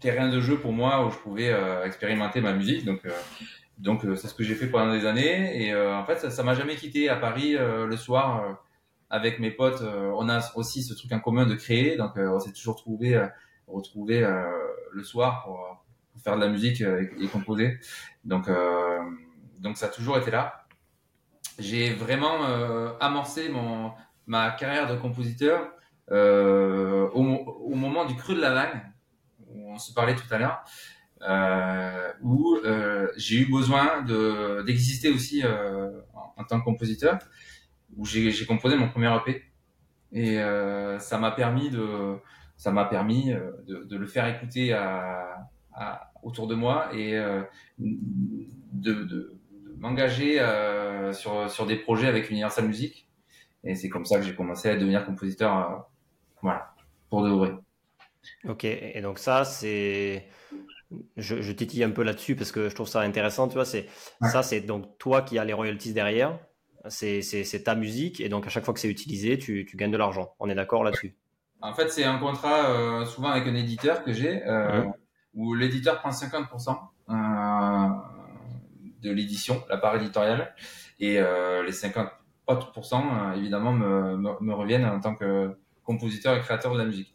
terrain de jeu pour moi où je pouvais expérimenter ma musique. Donc donc c'est ce que j'ai fait pendant des années et en fait ça m'a jamais quitté à Paris le soir avec mes potes. on a aussi ce truc en commun de créer donc on s'est toujours trouvé retrouvé le soir pour, faire de la musique et, composer. Donc donc ça a toujours été là. J'ai vraiment amorcé mon ma carrière de compositeur euh, au, au, moment du creux de la vague, où on se parlait tout à l'heure, euh, où euh, j'ai eu besoin de d'exister aussi euh, en, en, tant que compositeur, où j'ai composé mon premier EP et euh, ça m'a permis de ça m'a permis euh, de, de, le faire écouter à, à, autour de moi et de, de, m'engager sur sur des projets avec Universal Music et c'est comme ça que j'ai commencé à devenir compositeur, euh, voilà, pour de vrai. Ok, et donc ça, c'est. Je, je tétille un peu là-dessus parce que je trouve ça intéressant, tu vois. C'est ça, c'est donc toi qui as les royalties derrière. C'est ta musique et donc à chaque fois que c'est utilisé, tu, tu, gagnes de l'argent. On est d'accord là-dessus? En fait, c'est un contrat euh, souvent avec un éditeur que j'ai euh, où l'éditeur prend 50% euh, de l'édition, la part éditoriale, et les 50 autres pourcents, euh, évidemment, me, me, reviennent en tant que compositeur et créateur de la musique.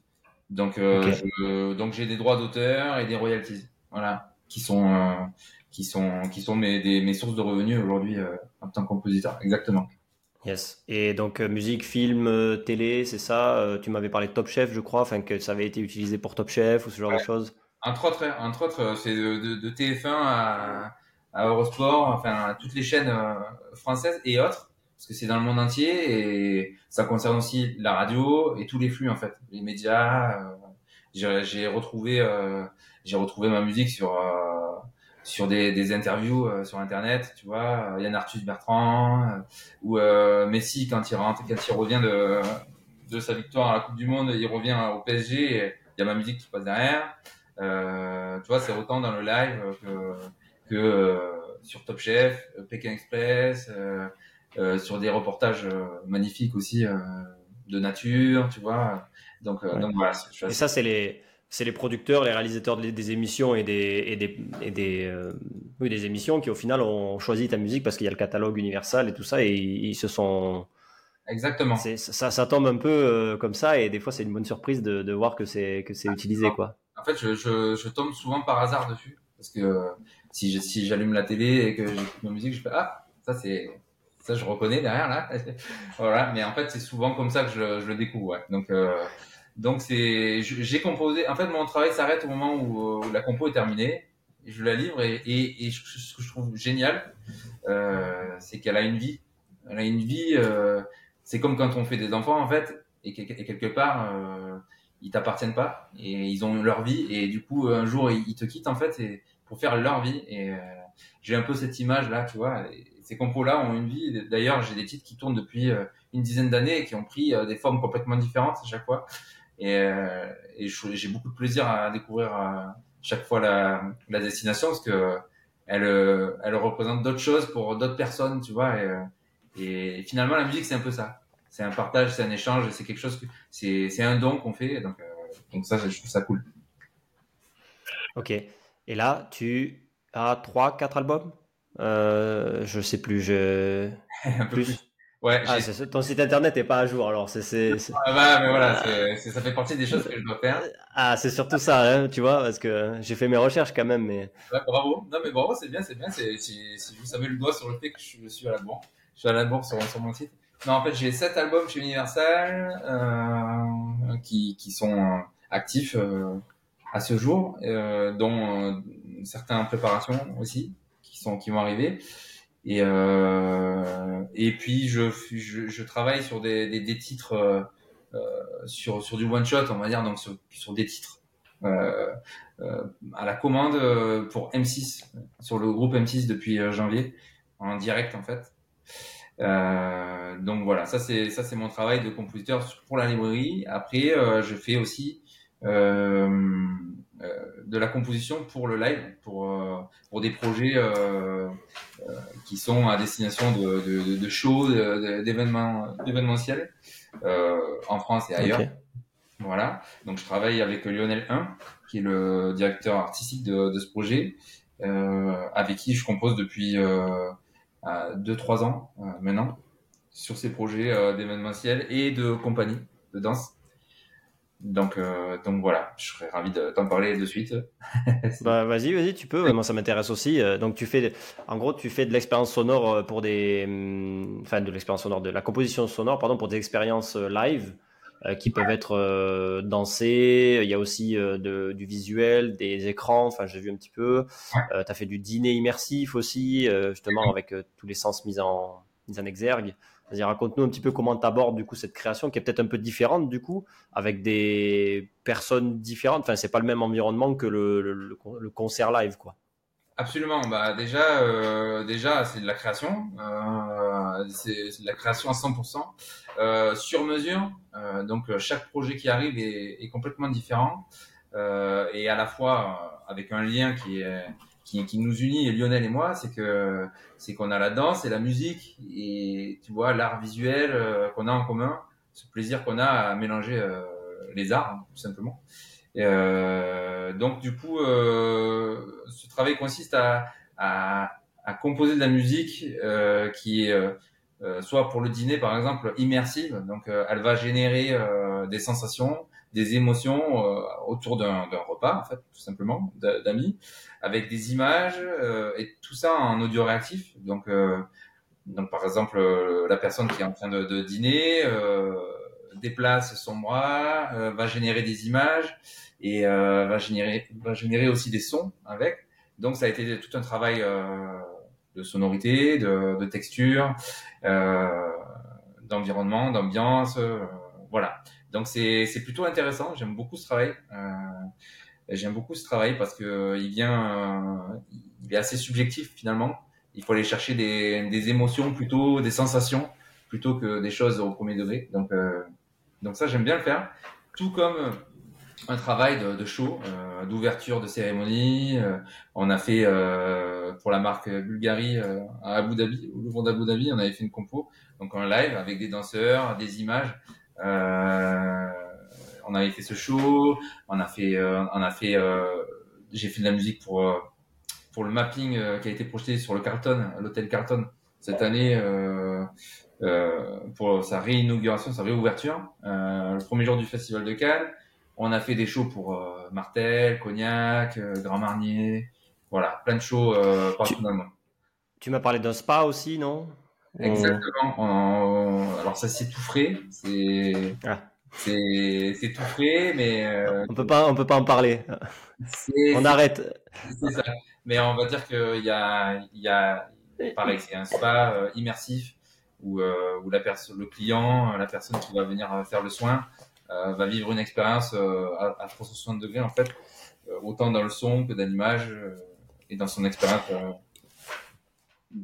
Donc, euh, donc j'ai des droits d'auteur et des royalties, voilà, qui sont euh, qui sont qui sont mes des, mes sources de revenus aujourd'hui en tant que compositeur, exactement. Yes. Et donc musique, film, télé, c'est ça. tu m'avais parlé de Top Chef, je crois, enfin que ça avait été utilisé pour Top Chef ou ce genre de choses. Entre autres, entre autres, c'est de, de, de, TF1 à, à Eurosport, enfin à toutes les chaînes françaises et autres parce que c'est dans le monde entier et ça concerne aussi la radio et tous les flux en fait, les médias. Euh, j'ai retrouvé, euh, j'ai retrouvé ma musique sur euh, sur des, des interviews euh, sur internet, tu vois, Yann Arthus Bertrand ou Messi quand il rentre, quand il revient de de sa victoire à la Coupe du Monde, il revient au PSG, il y a ma musique qui passe derrière. tu vois, c'est autant dans le live que que sur Top Chef, Pékin Express. Euh, sur des reportages euh, magnifiques aussi euh, de nature, tu vois. Donc, donc voilà. Et ça, c'est les c'est les producteurs, les réalisateurs des émissions et des, et des, et des, oui, des émissions qui au final ont choisi ta musique parce qu'il y a le catalogue universal et tout ça et ils, se sont. Exactement. Ça, ça tombe un peu comme ça et des fois c'est une bonne surprise de, de voir que c'est que c'est utilisé quoi. En fait, je, je, je, tombe souvent par hasard dessus parce que si je, si j'allume la télé et que j'écoute ma musique, je fais ah ça c'est ça, je reconnais derrière là. voilà, mais en fait, c'est souvent comme ça que je, je le découvre. Donc, euh, donc c'est, j'ai composé. En fait, mon travail s'arrête au moment où, la compo est terminée. Je la livre et, et, et ce que je trouve génial, euh, c'est qu'elle a une vie. Elle a une vie. Euh, c'est comme quand on fait des enfants en fait, et, et quelque part, euh, ils t'appartiennent pas et ils ont leur vie et du coup un jour ils, te quittent en fait et pour faire leur vie. Et euh, j'ai un peu cette image là, tu vois. Ces compos-là ont une vie. D'ailleurs, j'ai des titres qui tournent depuis euh, une dizaine d'années et qui ont pris euh, des formes complètement différentes à chaque fois. Et, j'ai beaucoup de plaisir à découvrir chaque fois la, destination parce que elle, représente d'autres choses pour d'autres personnes, tu vois. Et, finalement, la musique, c'est un peu ça. C'est un partage, c'est un échange, c'est quelque chose que c'est un don qu'on fait. Donc, donc ça, je trouve ça cool. Ok. Et là, tu as trois, quatre albums? Euh, je sais plus, je. un peu plus. Ouais. Ah, ton site internet est pas à jour, alors c'est. Ah bah, mais voilà, ça fait partie des choses que je dois faire. Ah, c'est surtout ça, hein, tu vois, parce que j'ai fait mes recherches quand même, mais. Ouais, bravo. Non, mais bravo, c'est bien, c'est bien. Si, si vous savez le doigt sur le fait que je suis à la bourre, je suis à la bourre sur, sur mon site. Non, en fait, j'ai sept albums chez Universal euh, qui, qui sont euh, actifs euh, à ce jour, euh, dont euh, certains en préparation aussi qui sont qui vont arriver. Et euh, et puis je, je, je travaille sur des, des, des titres sur sur du one shot, on va dire, donc sur, sur des titres euh, euh, à la commande pour M6 sur le groupe M6 depuis janvier en direct en fait. donc voilà, ça c'est ça c'est mon travail de compositeur pour la librairie. Après, je fais aussi de la composition pour le live, pour euh, pour des projets euh, qui sont à destination de de, de shows, d'événements d'événementiels en France et ailleurs. Voilà. Donc je travaille avec Lionel 1, qui est le directeur artistique de, de ce projet, euh, avec qui je compose depuis 2-3 euh, ans euh, maintenant sur ces projets d'événementiel et de compagnie de danse. Donc, donc voilà, je serais ravi de t'en parler de suite. bah vas-y, vas-y, tu peux. Moi, ça m'intéresse aussi. Donc tu fais, en gros, tu fais de l'expérience sonore pour des, hum, enfin de l'expérience sonore, de la composition sonore, pardon, pour des expériences live. Euh, qui peuvent être euh, dansés. Il y a aussi euh, de, du visuel, des écrans. Enfin, j'ai vu un petit peu. Euh, tu as fait du dîner immersif aussi, justement avec tous les sens mis en, mis en exergue. Vas-y, raconte-nous un petit peu comment tu abordes du coup cette création qui est peut-être un peu différente du coup, avec des personnes différentes. Enfin, c'est pas le même environnement que le, concert live, quoi. Absolument. Bah déjà, euh, déjà c'est de la création. Euh, c'est de la création à 100%. Euh, sur mesure. Donc chaque projet qui arrive est, complètement différent et à la fois avec un lien qui est qui, qui nous unit Lionel et moi, c'est que c'est qu'on a la danse et la musique et tu vois l'art visuel qu'on a en commun, ce plaisir qu'on a à mélanger les arts hein, tout simplement. Euh, donc du coup, euh, ce travail consiste à, à, à, composer de la musique euh, qui est euh, soit pour le dîner par exemple immersive, donc elle va générer des sensations, des émotions autour d'un repas en fait tout simplement d'amis, avec des images et tout ça en audio réactif. Donc donc par exemple la personne qui est en train de, de dîner déplace son bras, va générer des images et euh, va générer va générer aussi des sons avec. Donc ça a été tout un travail euh, de sonorité, de, de texture, euh, d'environnement, d'ambiance, euh, voilà. Donc c'est plutôt intéressant. J'aime beaucoup ce travail. Euh, J'aime beaucoup ce travail parce que il vient, il est assez subjectif finalement. Il faut aller chercher des, des émotions plutôt, des sensations plutôt que des choses au premier degré. Donc donc ça j'aime bien le faire. Tout comme un travail de, show, euh, d'ouverture de cérémonie. Euh, on a fait euh, pour la marque Bulgari euh, à Abu Dhabi, au Louvre d'Abu Dhabi, on avait fait une compo, donc un live avec des danseurs, des images. On avait fait ce show, on a fait, on a fait, j'ai fait de la musique pour pour le mapping qui a été projeté sur le Carlton, l'hôtel Carlton cette année. Euh, pour sa réinauguration, sa réouverture, le premier jour du festival de Cannes. On a fait des shows pour euh, Martel, Cognac, euh, Grand Marnier, voilà, plein de shows euh, partout tu, Tu m'as parlé d'un spa aussi, non? Exactement. Alors ça c'est tout frais, c'est ah. c'est tout frais, mais on peut pas on peut pas en parler. On arrête. C'est ça. Mais on va dire qu'il y a il y a pareil c'est un spa immersif où où la personne le client la personne qui va venir faire le soin euh, va vivre une expérience euh, à, à, 360 degrés en fait, euh, autant dans le son que dans l'image et dans son expérience.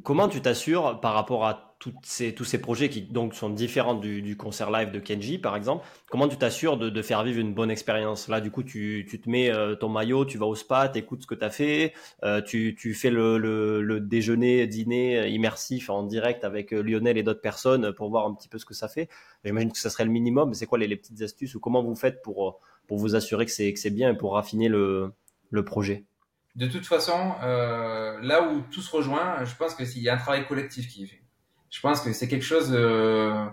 Comment tu t'assures par rapport à toutes ces, tous ces projets qui donc sont différents du, du concert live de Kenji par exemple? Comment tu t'assures de, de, faire vivre une bonne expérience? Là du coup tu, tu te mets ton maillot, tu vas au spa, tu écoutes ce que tu fait, euh, tu, tu fais le, le, le, déjeuner, dîner immersif en direct avec Lionel et d'autres personnes pour voir un petit peu ce que ça fait. J'imagine que ça serait le minimum, mais c'est quoi les, les, petites astuces ou comment vous faites pour, pour vous assurer que c'est, que c'est bien et pour raffiner le, le projet? De toute façon, euh, là où tout se rejoint, je pense qu'il y a un travail collectif qui est fait. Je pense que c'est quelque chose. Euh,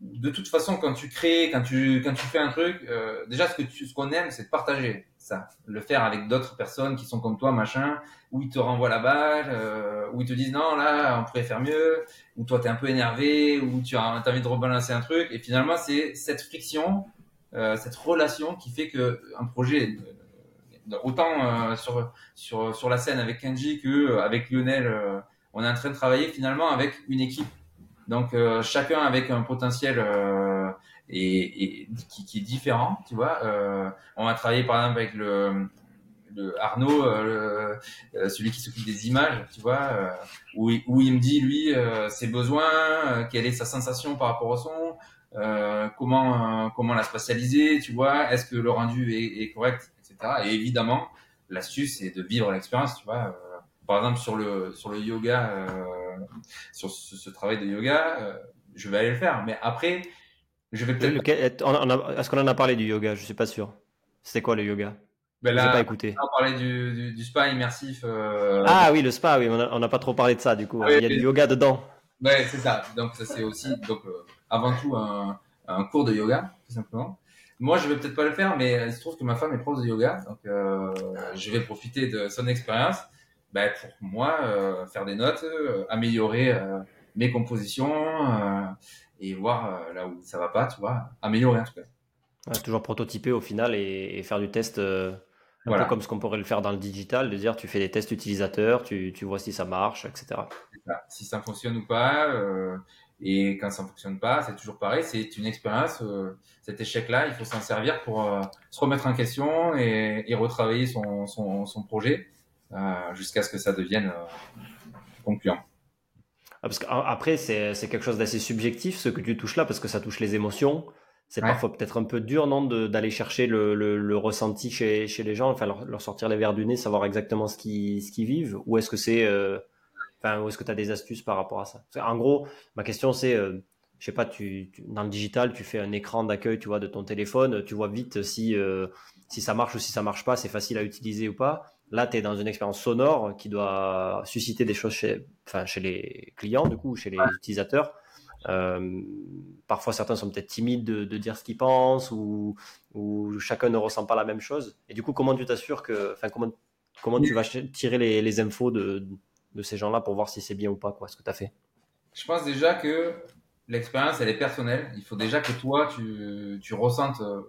de toute façon, quand tu crées, quand tu quand tu fais un truc, euh, déjà ce que tu, ce qu'on aime, c'est de partager ça, le faire avec d'autres personnes qui sont comme toi, machin, où ils te renvoient la balle, euh, où ils te disent non là, on pourrait faire mieux, où toi t'es un peu énervé, où tu as, as envie de rebalancer un truc, et finalement c'est cette friction, euh, cette relation qui fait que un projet autant euh, sur sur sur la scène avec Kenji que euh, avec Lionel, euh, on est en train de travailler finalement avec une équipe. Donc chacun avec un potentiel et, et qui, qui, est différent, tu vois. on va travailler par exemple avec le, le Arnaud, le, celui qui s'occupe des images, tu vois, où, où il me dit lui ses besoins, quelle est sa sensation par rapport au son, comment comment la spatialiser, tu vois, est-ce que le rendu est, est correct? Et évidemment, l'astuce, c'est de vivre l'expérience, tu vois. Euh, par exemple, sur le, sur le yoga, euh, sur ce, travail de yoga, euh, je vais aller le faire. Mais après, Je vais peut-être. Est-ce qu'on en a parlé du yoga? Je suis pas sûr. C'était quoi le yoga? Ben là, pas écouté. On parlait du, du, spa immersif. Euh, ah oui, le spa, oui, on n'a pas trop parlé de ça du coup. il y a du yoga dedans. Ouais, c'est ça. Donc ça c'est aussi donc euh, avant tout un, un, cours de yoga tout simplement. Moi, je vais peut-être pas le faire, mais il se trouve que ma femme est prof de yoga, donc euh, je vais profiter de son expérience ben, pour moi euh, faire des notes, euh, améliorer mes compositions et voir là où ça va pas, tu vois, améliorer en tout cas. toujours prototyper au final et, et faire du test un voilà. peu comme ce qu'on pourrait le faire dans le digital, de dire tu fais des tests utilisateurs, tu, tu vois si ça marche, etc. Si ça fonctionne ou pas, euh, et quand ça ne fonctionne pas, c'est toujours pareil, c'est une expérience. Euh, cet échec-là, il faut s'en servir pour euh, se remettre en question et, et retravailler son, son, son projet euh, jusqu'à ce que ça devienne concluant. Ah, parce qu'après, c'est quelque chose d'assez subjectif ce que tu touches là, parce que ça touche les émotions c'est parfois peut-être un peu dur, non, d'aller chercher le, le, le, ressenti chez, chez les gens, enfin leur, leur, sortir les verres du nez, savoir exactement ce qu'ils vivent, ou est-ce que c'est, enfin, ou est-ce que tu as des astuces par rapport à ça? En gros, ma question c'est, euh, je sais pas, tu, dans le digital, tu fais un écran d'accueil, tu vois, de ton téléphone, tu vois vite si euh, si ça marche ou si ça marche pas, c'est facile à utiliser ou pas. Là, tu es dans une expérience sonore qui doit susciter des choses chez, enfin, chez les clients, du coup, chez les utilisateurs. Euh, parfois, certains sont peut-être timides de, de, dire ce qu'ils pensent ou, ou, chacun ne ressent pas la même chose. Et du coup, comment tu t'assures que, enfin, comment, comment tu vas tirer les, les infos de, de ces gens-là pour voir si c'est bien ou pas, quoi, ce que tu as fait Je pense déjà que l'expérience, elle est personnelle. Il faut déjà que toi, tu, ressentes, euh,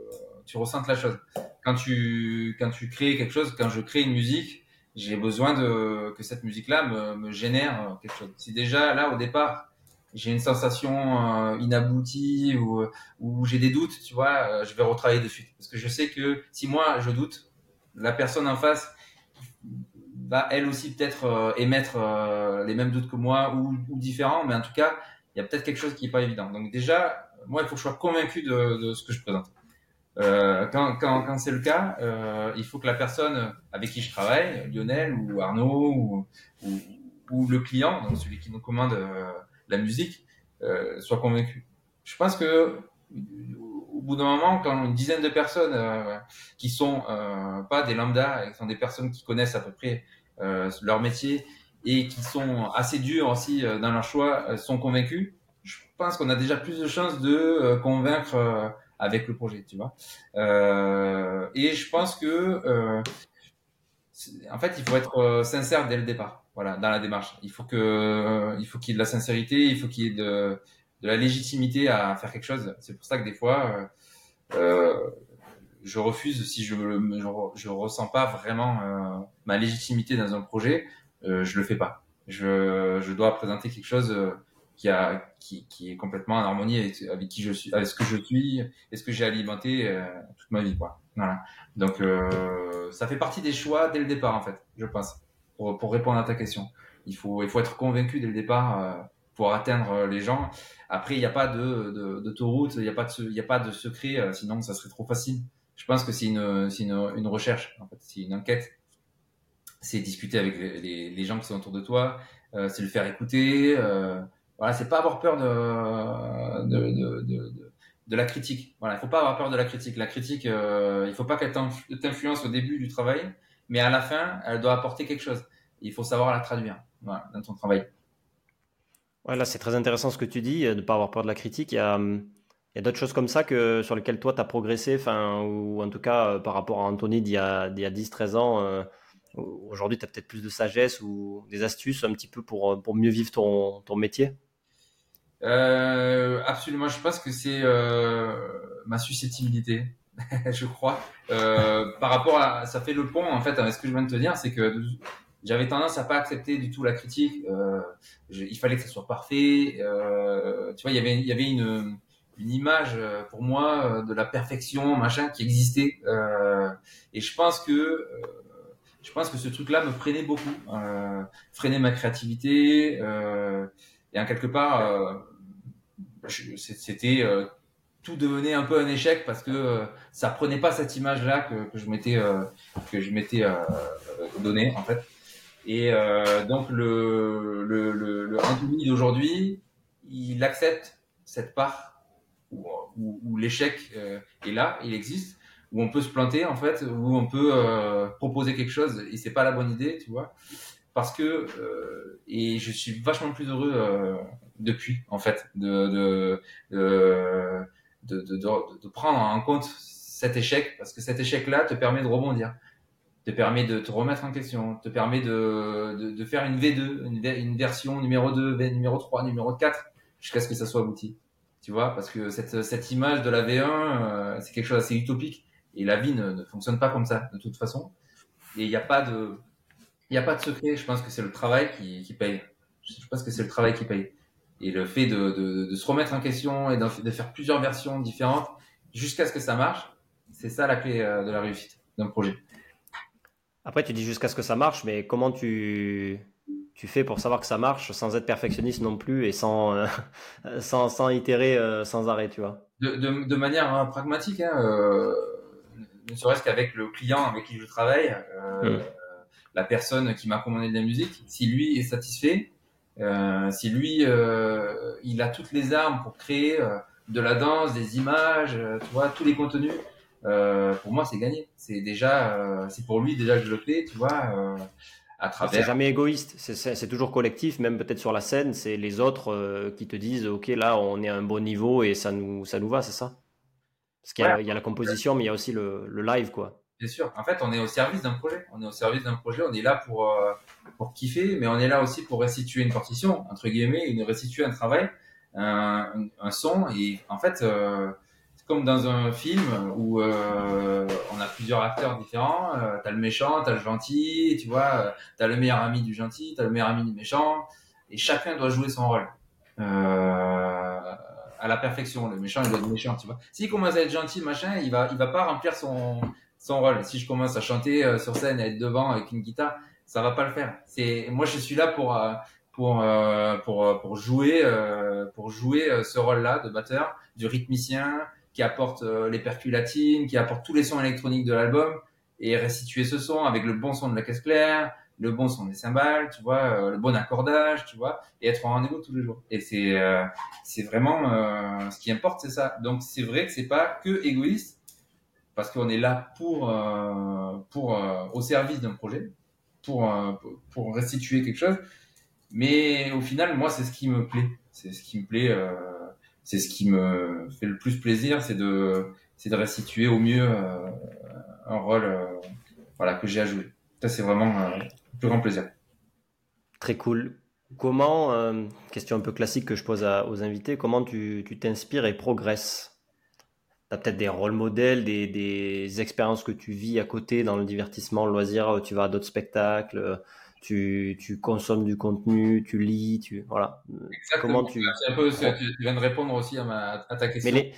tu ressentes la chose. Quand tu, quand tu crées quelque chose, quand je crée une musique, j'ai besoin de que cette musique-là me, génère quelque chose. Si déjà là au départ j'ai une sensation euh, inaboutie ou, ou j'ai des doutes, tu vois, euh, je vais retravailler dessus. Parce que je sais que si moi je doute, la personne en face va elle aussi peut-être euh, émettre les mêmes doutes que moi ou, ou différents, mais en tout cas, il y a peut-être quelque chose qui est pas évident. Donc déjà, moi, il faut que je sois convaincu de, de ce que je présente. Euh, quand, quand, quand c'est le cas, euh, il faut que la personne avec qui je travaille, Lionel ou Arnaud ou, ou, ou le client, donc celui qui nous commande euh, la musique euh, soit convaincu. Je pense que bout d'un moment, quand une dizaine de personnes euh, qui sont euh, pas des lambda, qui sont des personnes qui connaissent à peu près euh, leur métier et qui sont assez durs aussi euh, dans leur choix, sont convaincus, je pense qu'on a déjà plus de chances de convaincre avec le projet, tu vois. et je pense que en fait, il faut être sincère dès le départ voilà, dans la démarche. Il faut que, il faut qu'il y ait de la sincérité, il faut qu'il y ait de, de la légitimité à faire quelque chose. C'est pour ça que des fois, euh, euh je refuse si je je, je ressens pas vraiment euh, ma légitimité dans un projet, euh, je le fais pas. Je, je dois présenter quelque chose qui a, qui, qui est complètement en harmonie avec, avec qui je suis, avec ce que je suis, et ce que j'ai alimenté toute ma vie, quoi. Voilà. Donc, ça fait partie des choix dès le départ, en fait, je pense pour, pour, répondre à ta question. Il faut, il faut être convaincu dès le départ euh, pour atteindre euh, les gens. Après, il n'y a pas de d'autoroute, il n'y a pas de il y a pas de secret, euh, sinon ça serait trop facile. Je pense que c'est une, une, une recherche, en fait, c'est une enquête. C'est discuter avec les, les, gens qui sont autour de toi, euh, c'est le faire écouter. Euh, voilà, c'est pas avoir peur de de, de, de, de, la critique. Voilà, il faut pas avoir peur de la critique. La critique, euh, il faut pas qu'elle t'influence au début du travail, mais à la fin, elle doit apporter quelque chose. Il faut savoir la traduire voilà, dans ton travail. Ouais, là, c'est très intéressant ce que tu dis, de ne pas avoir peur de la critique. Il y a, il y a d'autres choses comme ça que, sur lesquelles toi, tu as progressé, enfin, ou en tout cas, euh, par rapport à Anthony d'il y a, d'il y a 10-13 ans. Euh, aujourd'hui, tu as peut-être plus de sagesse ou des astuces un petit peu pour, pour mieux vivre ton, ton métier? Euh, Absolument. Je pense que c'est euh, ma susceptibilité. je crois. Euh, par rapport à, ça fait le pont en fait avec ce que je viens de te dire, c'est que j'avais tendance à pas accepter du tout la critique. Euh, il fallait que ça soit parfait. Euh, tu vois, il y avait, il y avait une, une image euh, pour moi euh, de la perfection, machin, qui existait. Euh, et je pense que je pense que ce truc-là me freinait beaucoup, freinait ma créativité. et en quelque part, c'était tout devenait un peu un échec parce que euh, ça prenait pas cette image là que, que je m'étais euh, que je m'étais euh, donné en fait et euh, donc le le, le, le d'aujourd'hui il accepte cette part ou où, l'échec est là, il existe, où on peut se planter en fait, où on peut proposer quelque chose et c'est pas la bonne idée, tu vois. Parce que et je suis vachement plus heureux depuis en fait de de, de de, de, de, prendre en compte cet échec parce que cet échec là te permet de rebondir te permet de te remettre en question, te permet de, de, de faire une V2, une, une, version numéro 2, numéro 3, numéro 4, jusqu'à ce que ça soit abouti. Tu vois, parce que cette, cette image de la V1, euh, c'est quelque chose d'assez utopique. Et la vie ne, ne, fonctionne pas comme ça, de toute façon. Et il n'y a pas de, il a pas de secret. Je pense que c'est le travail qui, qui paye. Je pense que c'est le travail qui paye. Et le fait de, de, de se remettre en question et de faire plusieurs versions différentes jusqu'à ce que ça marche, c'est ça la clé euh, de la réussite d'un projet. Après, tu dis jusqu'à ce que ça marche, mais comment tu, tu fais pour savoir que ça marche sans être perfectionniste non plus et sans, euh, sans, sans, itérer euh, sans arrêt, tu vois? De, de, de, manière hein, pragmatique, hein, euh, ne serait-ce qu'avec le client avec qui je travaille, euh, hmm. la personne qui m'a commandé de la musique, si lui est satisfait, si lui il a toutes les armes pour créer de la danse, des images, tu vois, tous les contenus euh, pour moi, c'est gagné. C'est déjà, euh, c'est pour lui déjà que je le fais, tu vois, euh, à travers. C'est jamais égoïste. C'est toujours collectif, même peut-être sur la scène, c'est les autres qui te disent, ok, là, on est à un bon niveau et ça nous, ça nous va, c'est ça? Parce qu'il y, y, a la composition, mais il y a aussi le, le, live, quoi. Bien sûr. En fait, on est au service d'un projet. On est au service d'un projet. On est là pour pour kiffer, mais on est là aussi pour restituer une partition, entre guillemets, une restituer un travail, un, un son. Et en fait comme dans un film où euh, on a plusieurs acteurs différents. Euh, t'as le méchant, t'as le gentil, tu vois. Euh, t'as le meilleur ami du gentil, t'as le meilleur ami du méchant, et chacun doit jouer son rôle euh, à la perfection. Le méchant, il doit être méchant, tu vois. S'il commence à être gentil, machin, il va, il va pas remplir son son rôle. Si je commence à chanter euh, sur scène à être devant avec une guitare, ça va pas le faire. C'est moi, je suis là pour pour pour pour jouer pour jouer ce rôle-là de batteur, du rythmicien qui apporte euh, les perculatines, qui apporte tous les sons électroniques de l'album et restituer ce son avec le bon son de la caisse claire, le bon son des cymbales, tu vois, euh, le bon accordage, tu vois, et être en rendez-vous tous les jours. Et c'est euh, c'est vraiment ce qui importe, c'est ça. Donc c'est vrai que c'est pas que égoïste parce qu'on est là pour pour au service d'un projet, pour pour restituer quelque chose. Mais au final, moi, c'est ce qui me plaît. C'est ce qui me plaît c'est ce qui me fait le plus plaisir, c'est de, c'est de restituer au mieux euh, un rôle euh, voilà, que j'ai à jouer. Ça, c'est vraiment euh, le plus grand plaisir. Très cool. Comment, question un peu classique que je pose aux invités, comment tu t'inspires et progresses? Tu as peut-être des rôles modèles, des, des, expériences que tu vis à côté dans le divertissement, le loisir, tu vas à d'autres spectacles tu, tu consommes du contenu, tu lis, tu voilà. Exactement. Comment tu... Un peu, tu viens de répondre aussi à, ma, à ta question. Mais,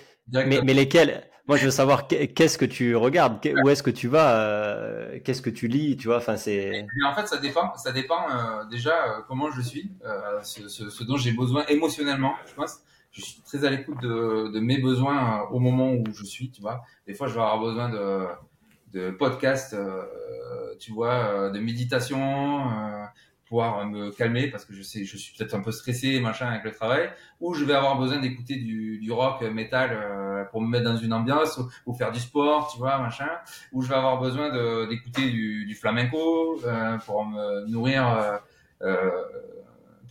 les, mais, lesquels Moi, je veux savoir qu'est-ce que tu regardes, où est-ce que tu vas, euh, qu'est-ce que tu lis, tu vois? Enfin, c'est. en fait, ça dépend. Ça dépend euh, déjà euh, comment je suis, ce, ce, ce, dont j'ai besoin émotionnellement. Je pense. Je suis très à l'écoute de, de mes besoins au moment où je suis, tu vois. Des fois, je vais avoir besoin de de podcasts, euh, tu vois, euh, de méditation, euh, pouvoir me calmer parce que je sais, je suis peut-être un peu stressé, machin, avec le travail, ou je vais avoir besoin d'écouter du, du rock, metal pour me mettre dans une ambiance, ou, faire du sport, tu vois, machin, ou je vais avoir besoin d'écouter du, du, flamenco pour me nourrir.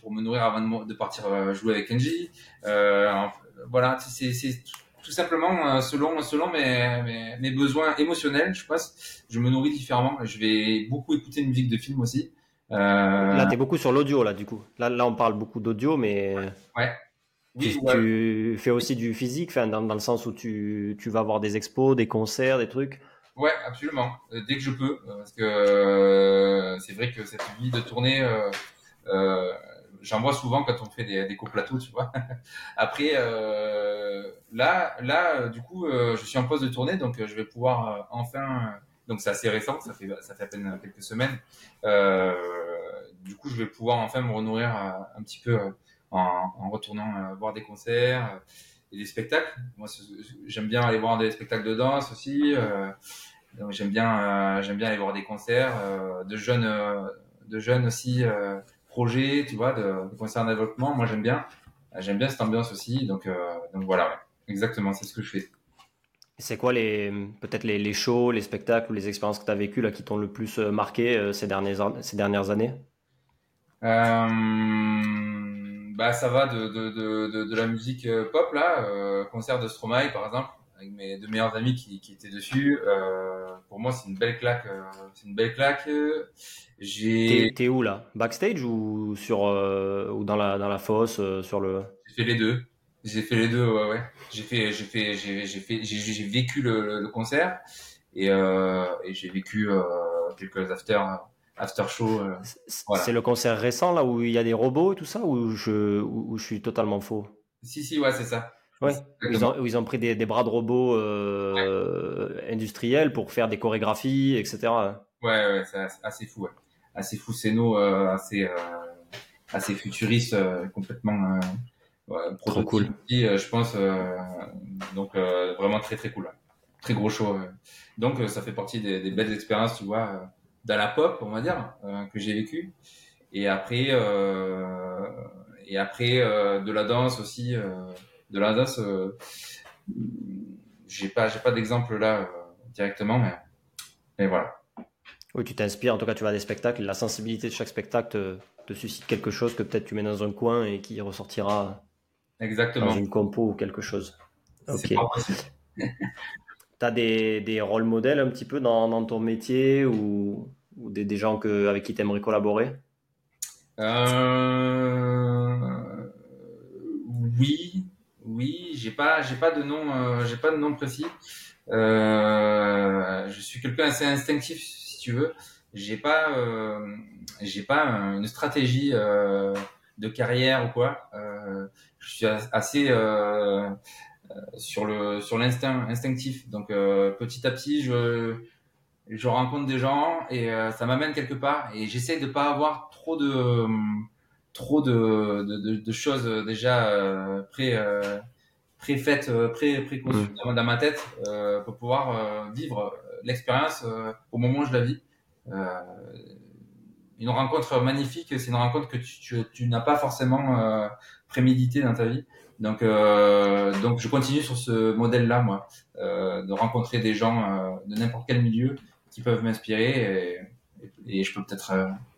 pour me nourrir avant de, partir jouer avec Kenji. voilà, c'est tout simplement euh, selon selon mes, mes, mes, besoins émotionnels, je pense. Je me nourris différemment. Je vais beaucoup écouter une musique de film aussi. Euh... Là, t'es beaucoup sur l'audio là, du coup. Là, là, on parle beaucoup d'audio, mais ouais. Oui, tu, fais aussi du physique, enfin, dans, dans, le sens où tu, tu vas voir des expos, des concerts, des trucs. Ouais, absolument. Euh, dès que je peux, parce que c'est vrai que cette vie de tournée, euh, j'en vois souvent quand on fait des, des coplateaux, tu vois. Après, euh, là, là, euh, du coup, euh, je suis en poste de tournée, donc je vais pouvoir enfin. donc c'est assez récent, ça fait ça fait à peine quelques semaines. du coup, je vais pouvoir enfin me renourrir un petit peu en, en retournant voir des concerts et des spectacles. Moi, j'aime bien aller voir des spectacles de danse aussi. donc j'aime bien j'aime bien aller voir des concerts de jeunes de jeunes aussi projet, tu vois, de, de concert développement. Moi, j'aime bien. J'aime bien cette ambiance aussi. Donc, euh, donc voilà. exactement, c'est ce que je fais. C'est quoi les peut-être les, les, shows, les spectacles ou les expériences que tu as vécues là qui t'ont le plus marqué ces dernières ces dernières années? Bah ça va de, de, de, de, la musique pop là, concert de Stromae par exemple, avec mes deux meilleurs amis qui, qui étaient dessus. Euh, pour moi, c'est une belle claque. Euh, c'est une belle claque. J'ai. T'es où là? Backstage ou sur euh, ou dans la dans la fosse sur le. J'ai fait les deux. J'ai fait les deux. Ouais ouais. J'ai fait j'ai fait j'ai j'ai fait j'ai vécu le, le, concert et, et j'ai vécu quelques after after show. Voilà. C'est le concert récent là où il y a des robots et tout ça ou je où je suis totalement faux? Si si ouais c'est ça. Ouais, ils ont, ils ont pris des, des bras de robots euh, industriels pour faire des chorégraphies, etc. Ouais, ouais, c'est assez fou, ouais. assez fou, c'est nous, euh, assez, euh, assez futuriste, euh, complètement euh, trop cool. je pense, donc vraiment très très cool, très gros show. Donc ça fait partie des, des, belles expériences, tu vois, dans la pop, on va dire, que j'ai vécu. Et après, et après de la danse aussi de l'Alsace, euh, j'ai pas, j'ai pas d'exemple là euh, directement, mais, mais voilà. Oui, tu t'inspires, en tout cas tu vas à des spectacles, la sensibilité de chaque spectacle te, suscite quelque chose que peut-être tu mets dans un coin et qui ressortira Exactement. dans une compo ou quelque chose. Ok. tu as des, des rôles modèles un petit peu dans, dans ton métier ou, ou des, des, gens que, avec qui tu aimerais collaborer? Euh... Oui, oui, j'ai pas, j'ai pas de nom, euh, j'ai pas de nom précis. Euh, je suis quelqu'un assez instinctif, si tu veux. J'ai pas, euh, j'ai pas une stratégie de carrière ou quoi. Je suis assez sur le sur l'instinct instinctif. Donc petit à petit, je je rencontre des gens et ça m'amène quelque part. Et j'essaie de pas avoir trop de trop de, de, de, choses déjà euh, pré euh, préfaites euh, pré préconçues mmh. dans ma tête euh, pour pouvoir euh, vivre l'expérience au moment où je la vis. Une rencontre magnifique c'est une rencontre que tu, tu, tu n'as pas forcément prémédité dans ta vie. Donc donc je continue sur ce modèle là moi de rencontrer des gens de n'importe quel milieu qui peuvent m'inspirer et, et, je peux peut-être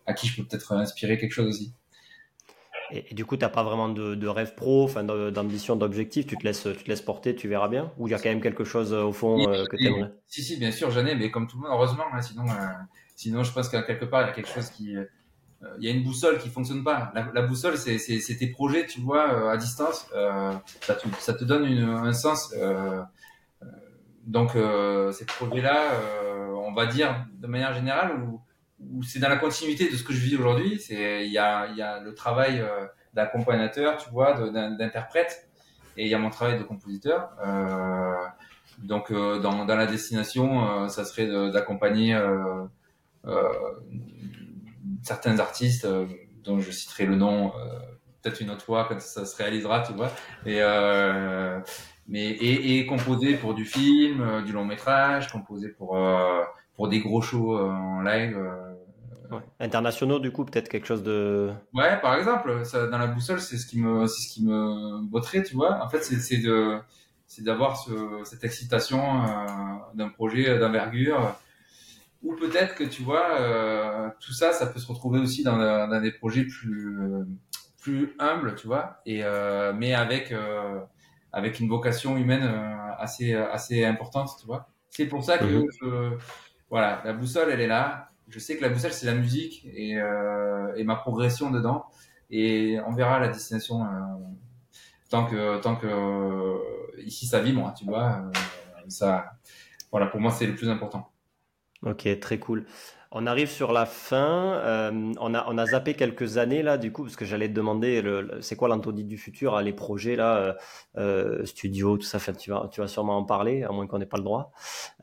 à qui je peux peut-être inspirer quelque chose aussi et, du coup, tu n'as pas vraiment de, de rêve pro, enfin d'ambition, d'objectif, tu te laisses, tu te laisses porter, tu verras bien. Ou il y a quand même quelque chose euh, au fond euh, que tu aimerais Si, si, bien sûr, j'en ai, mais comme tout le monde, heureusement. Hein, sinon, euh, sinon, je pense qu'à quelque part, il y a quelque chose qui, il y a une boussole qui fonctionne pas. La, la boussole, c'est tes projets, tu vois, à distance. ça, te, ça te donne une, un sens. donc, ces projets-là, on va dire de manière générale, ou c'est dans la continuité de ce que je vis aujourd'hui. Il y a le travail euh, d'accompagnateur, tu vois, d'interprète, et il y a mon travail de compositeur. Euh, donc euh, dans la destination, ça serait d'accompagner certains artistes dont je citerai le nom peut-être une autre fois quand ça se réalisera, tu vois. Et mais et, composer pour du film, du long métrage, composer pour des gros shows en live Internationaux, du coup, peut-être quelque chose de. Ouais, par exemple, ça, dans la boussole, c'est ce qui me, c'est ce qui me botterait, tu vois. En fait, c'est de, c'est d'avoir ce, cette excitation euh, d'un projet d'envergure. Ou peut-être que tu vois, euh, tout ça, ça peut se retrouver aussi dans, dans des projets plus, plus humbles, tu vois, et euh, mais avec avec une vocation humaine assez assez importante, tu vois. C'est pour ça que mhm. je, voilà, la boussole, elle est là je sais que la boussole c'est la musique et, euh, ma progression dedans. Et on verra la destination euh, tant que tant que euh, ici ça vibre moi tu vois ça voilà pour moi c'est le plus important. Ok très cool on arrive sur la fin. Euh, on, a, on a zappé quelques années là, du coup, parce que j'allais te demander, le, c'est quoi l'Anthony du futur, les projets là, euh, euh, studio, tout ça. Enfin, tu vas, tu vas sûrement en parler, à moins qu'on n'ait pas le droit.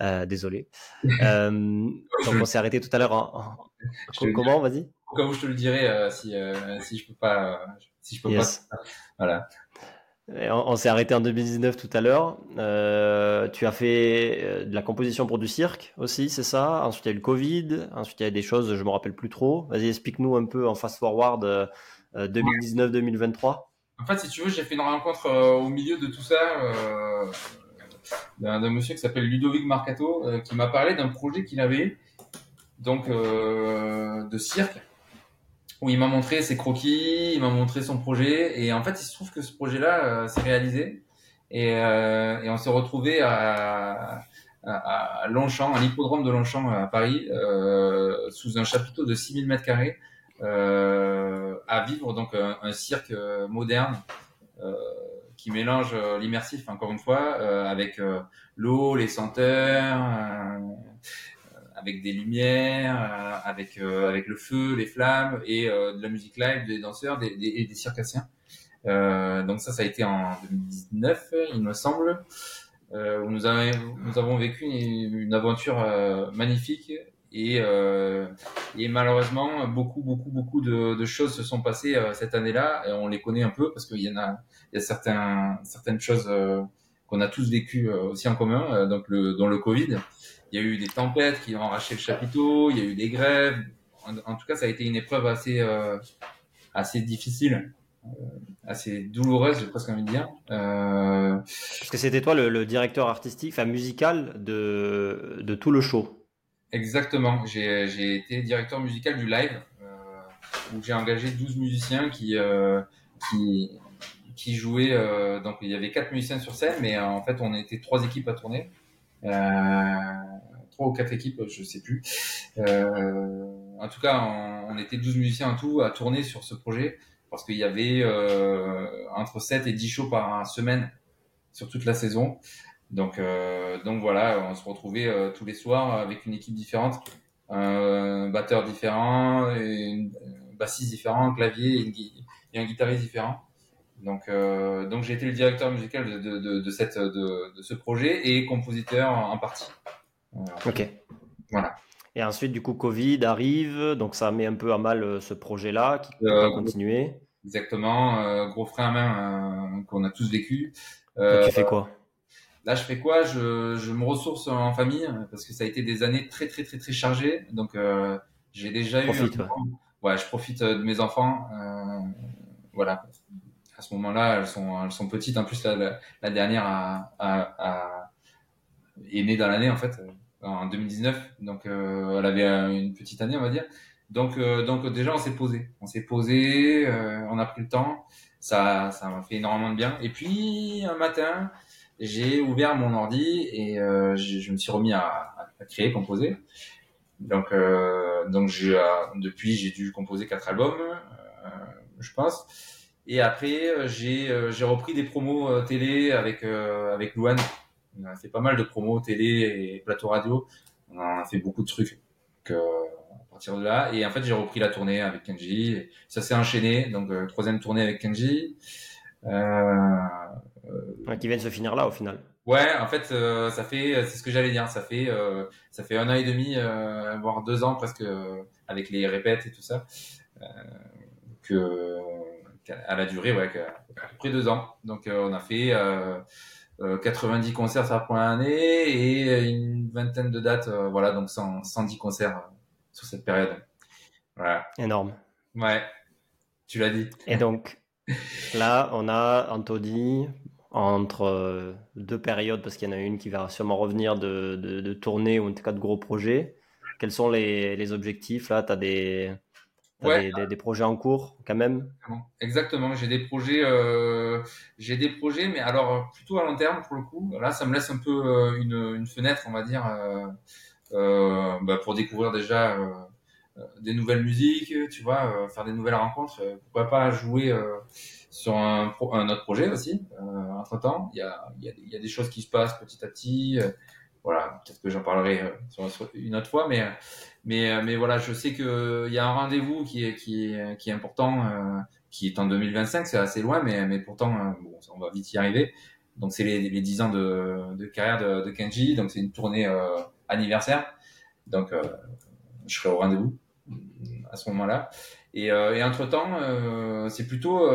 Euh, désolé. Euh, donc on s'est arrêté tout à l'heure. En, en... Comment, vas-y? Comme je te le dirai euh, si si je peux pas, si je peux yes. pas. Voilà. On, s'est arrêté en 2019 tout à l'heure. Euh, tu as fait euh, de la composition pour du cirque aussi, c'est ça? Ensuite, il y a eu le Covid. Ensuite, il y a des choses, je me rappelle plus trop. Vas-y, explique-nous un peu en fast forward 2019-2023. En fait, si tu veux, j'ai fait une rencontre au milieu de tout ça d'un monsieur qui s'appelle Ludovic Marcato, qui m'a parlé d'un projet qu'il avait donc de cirque où il m'a montré ses croquis, il m'a montré son projet, et en fait, il se trouve que ce projet-là s'est réalisé, et, et on s'est retrouvé à, à, Longchamp, à l'hippodrome de Longchamp à Paris, euh, sous un chapiteau de 6000 mètres carrés, euh, à vivre donc un, cirque euh, moderne qui mélange l'immersif encore une fois avec l'eau, les senteurs, avec des lumières, avec avec le feu, les flammes et de la musique live, des danseurs, des, des, et des circassiens. donc ça, ça a été en 2019, il me semble euh, où nous, avons, nous avons vécu une, une aventure euh, magnifique et, euh, et, malheureusement beaucoup beaucoup beaucoup de, de choses se sont passées euh, cette année-là et on les connaît un peu parce qu'il y en a il y a certains certaines choses euh, qu'on a tous vécues aussi en commun donc le dans le Covid il y a eu des tempêtes qui ont arraché le chapiteau il y a eu des grèves en, en tout cas ça a été une épreuve assez assez difficile euh, assez douloureuse, j'ai presque envie de dire. Euh... Parce que c'était toi le, le, directeur artistique, enfin musical de, de tout le show? Exactement. J'ai été directeur musical du live, euh, où j'ai engagé 12 musiciens qui, euh, qui, qui jouaient. Euh, donc il y avait quatre musiciens sur scène, mais en fait on était trois équipes à tourner. Trois ou quatre équipes, je sais plus. en tout cas, on, on était 12 musiciens en tout à tourner sur ce projet parce qu'il y avait euh, entre 7 et 10 shows par semaine sur toute la saison. Donc, euh, donc voilà, on se retrouvait euh, tous les soirs avec une équipe différente, un batteur différent, une, un bassiste différent, un clavier et, un guitariste différent. Donc, euh, donc j'ai été le directeur musical de, de, de, de cette, de, de, ce projet et compositeur en partie. ok. Voilà. Et ensuite, du coup, Covid arrive, donc ça met un peu à mal euh, ce projet-là qui peut euh, continuer. Exactement, euh, gros frein à main euh, qu'on a tous vécu. Euh, tu fais quoi? Là, je fais quoi? Je, je me ressource en famille parce que ça a été des années très très très très chargées. Donc, j'ai déjà eu. Ouais. ouais. je profite de mes enfants. voilà. À ce moment-là, elles sont elles sont petites. En plus, la, la, dernière a, a, a, est née dans l'année en fait en 2019, donc euh, elle avait une petite année, on va dire. Donc, euh, donc déjà, on s'est posé, on s'est posé, euh, on a pris le temps. Ça, ça m'a fait énormément de bien. Et puis un matin, j'ai ouvert mon ordi et je, je, me suis remis à, à créer, composer. Donc, donc j'ai, depuis, j'ai dû composer quatre albums, je pense. Et après, j'ai, j'ai repris des promos télé avec avec Louane on a fait pas mal de promos télé et plateau radio. On a fait beaucoup de trucs à partir de là. Et en fait, j'ai repris la tournée avec Kenji. Ça s'est enchaîné. Donc, euh, troisième tournée avec Kenji. Euh, ouais, qui vient de se finir là au final. Ouais, en fait, euh, ça fait, c'est ce que j'allais dire, ça fait, euh, ça fait un an et demi, euh, voire deux ans presque, avec les répètes et tout ça, que, à la durée, ouais, à peu près deux ans. Donc, on a fait 90 euh, concerts sur la première année et une vingtaine de dates, euh, voilà, donc 100, 110 concerts euh, sur cette période. Voilà. Énorme. Ouais, tu l'as dit. Et donc, là, on a Anthony entre deux périodes, parce qu'il y en a une qui va sûrement revenir de, de, de tournée ou en tout cas de gros projets. Quels sont les, les objectifs? Là, tu as des, Ouais. Des, des, projets en cours quand même? Exactement, j'ai des projets, euh, j'ai des projets, mais alors plutôt à long terme pour le coup. Là, ça me laisse un peu euh, une, une fenêtre, on va dire, euh, euh bah, pour découvrir déjà euh, des nouvelles musiques, tu vois, faire des nouvelles rencontres. pourquoi pas jouer sur un, un autre projet aussi. entre temps, il y a, y, a, y a des choses qui se passent petit à petit voilà, peut-être que j'en parlerai une autre fois, mais mais euh, mais voilà, je sais que il y a un rendez-vous qui est qui est qui est important, euh, qui est en 2025, c'est assez loin, mais mais pourtant bon, on va vite y arriver. Donc c'est les, les 10 ans de, de carrière de, de Kenji, donc c'est une tournée anniversaire, donc je serai au rendez-vous à ce moment-là. Et, et entre temps, c'est plutôt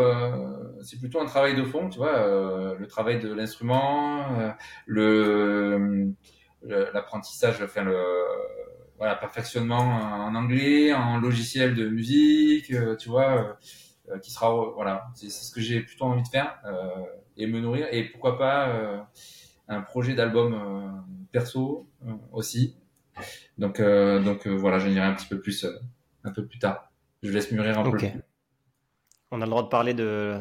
c'est plutôt un travail de fond, tu vois, le travail de l'instrument, le l'apprentissage, enfin le voilà, perfectionnement en anglais, en logiciel de musique, euh, tu vois, euh, qui sera voilà, c'est ce que j'ai plutôt envie de faire et me nourrir et pourquoi pas un projet d'album perso aussi. Donc donc voilà, je dirai un petit peu plus un peu plus tard. Je laisse mûrir un peu. On a le droit de parler de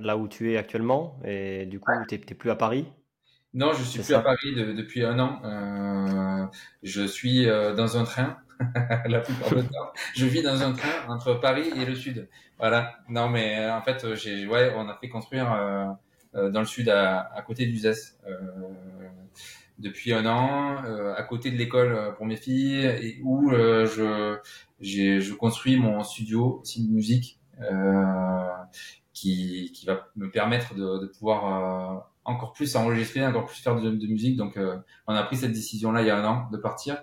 là où tu es actuellement et du coup, tu n'es plus à Paris? Non, je suis plus à Paris depuis un an. Euh, je suis euh, dans un train la plupart du temps. Je vis dans un train entre Paris et le sud. Voilà. Non, mais euh, en fait, j'ai, ouais, on a fait construire euh, euh dans le sud, à, à côté d'Uzès, depuis un an, à côté de l'école pour mes filles, et où je, j'ai, je construis mon studio aussi de musique. qui, qui va me permettre de, de pouvoir encore plus enregistrer, encore plus faire de, musique. Donc, euh, on a pris cette décision-là il y a un an de partir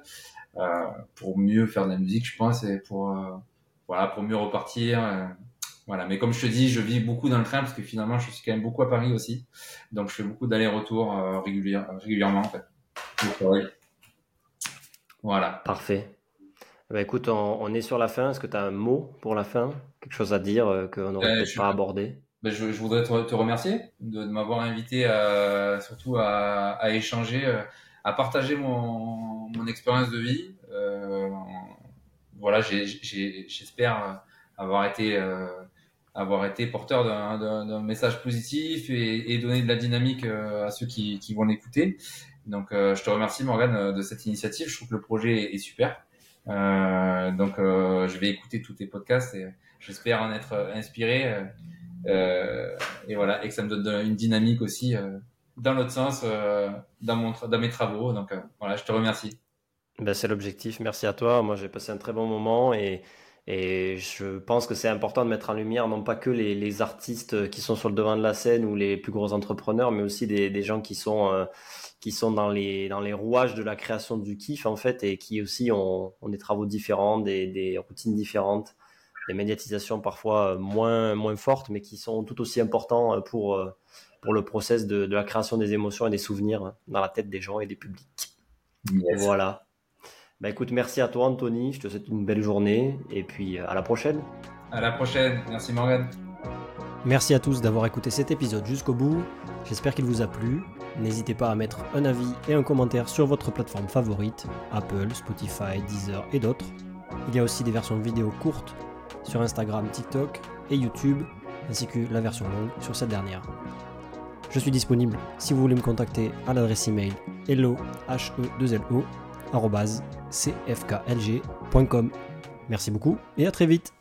euh, pour mieux faire de la musique, je pense, et pour euh, voilà, pour mieux repartir. Voilà. Mais comme je te dis, je vis beaucoup dans le train parce que finalement, je suis quand même beaucoup à Paris aussi, donc je fais beaucoup d'allers-retours régulièrement en fait. Voilà. Parfait. Bah écoute, on, on, est sur la fin. Est-ce que tu as un mot pour la fin? Quelque chose à dire qu'on n'aurait peut-être pas abordé? Ben, je, je, voudrais te, te remercier de, de m'avoir invité à, surtout à, à, échanger, euh, à partager mon, mon expérience de vie. Euh, voilà, j'espère avoir été euh, avoir été porteur d'un message positif et, et, donner de la dynamique euh, à ceux qui, qui vont l'écouter. Donc, je te remercie Morgane de cette initiative. Je trouve que le projet est, super. donc, je vais écouter tous tes podcasts et j'espère en être inspiré. Euh, et voilà, et que ça me donne une dynamique aussi euh, dans l'autre sens euh, dans, mon dans mes travaux. Donc voilà, je te remercie. Ben, c'est l'objectif. Merci à toi. Moi, j'ai passé un très bon moment et, et je pense que c'est important de mettre en lumière non pas que les, les, artistes qui sont sur le devant de la scène ou les plus gros entrepreneurs, mais aussi des, des gens qui sont qui sont dans les dans les rouages de la création du kiff en fait et qui aussi ont, ont des travaux différents, des, des routines différentes des médiatisations parfois euh, moins, moins fortes, mais qui sont tout aussi importants euh, pour, euh, pour le process de, de la création des émotions et des souvenirs hein, dans la tête des gens et des publics. Voilà. Bah écoute, merci à toi Anthony, je te souhaite une belle journée et puis à la prochaine. À la prochaine, merci Morgan. Merci à tous d'avoir écouté cet épisode jusqu'au bout, j'espère qu'il vous a plu. N'hésitez pas à mettre un avis et un commentaire sur votre plateforme favorite, Apple, Spotify, Deezer et d'autres. Il y a aussi des versions vidéo courtes sur Instagram, TikTok et YouTube, ainsi que la version longue sur cette dernière. Je suis disponible si vous voulez me contacter à l'adresse email hello h e 2 l o cfklg.com. Merci beaucoup et à très vite.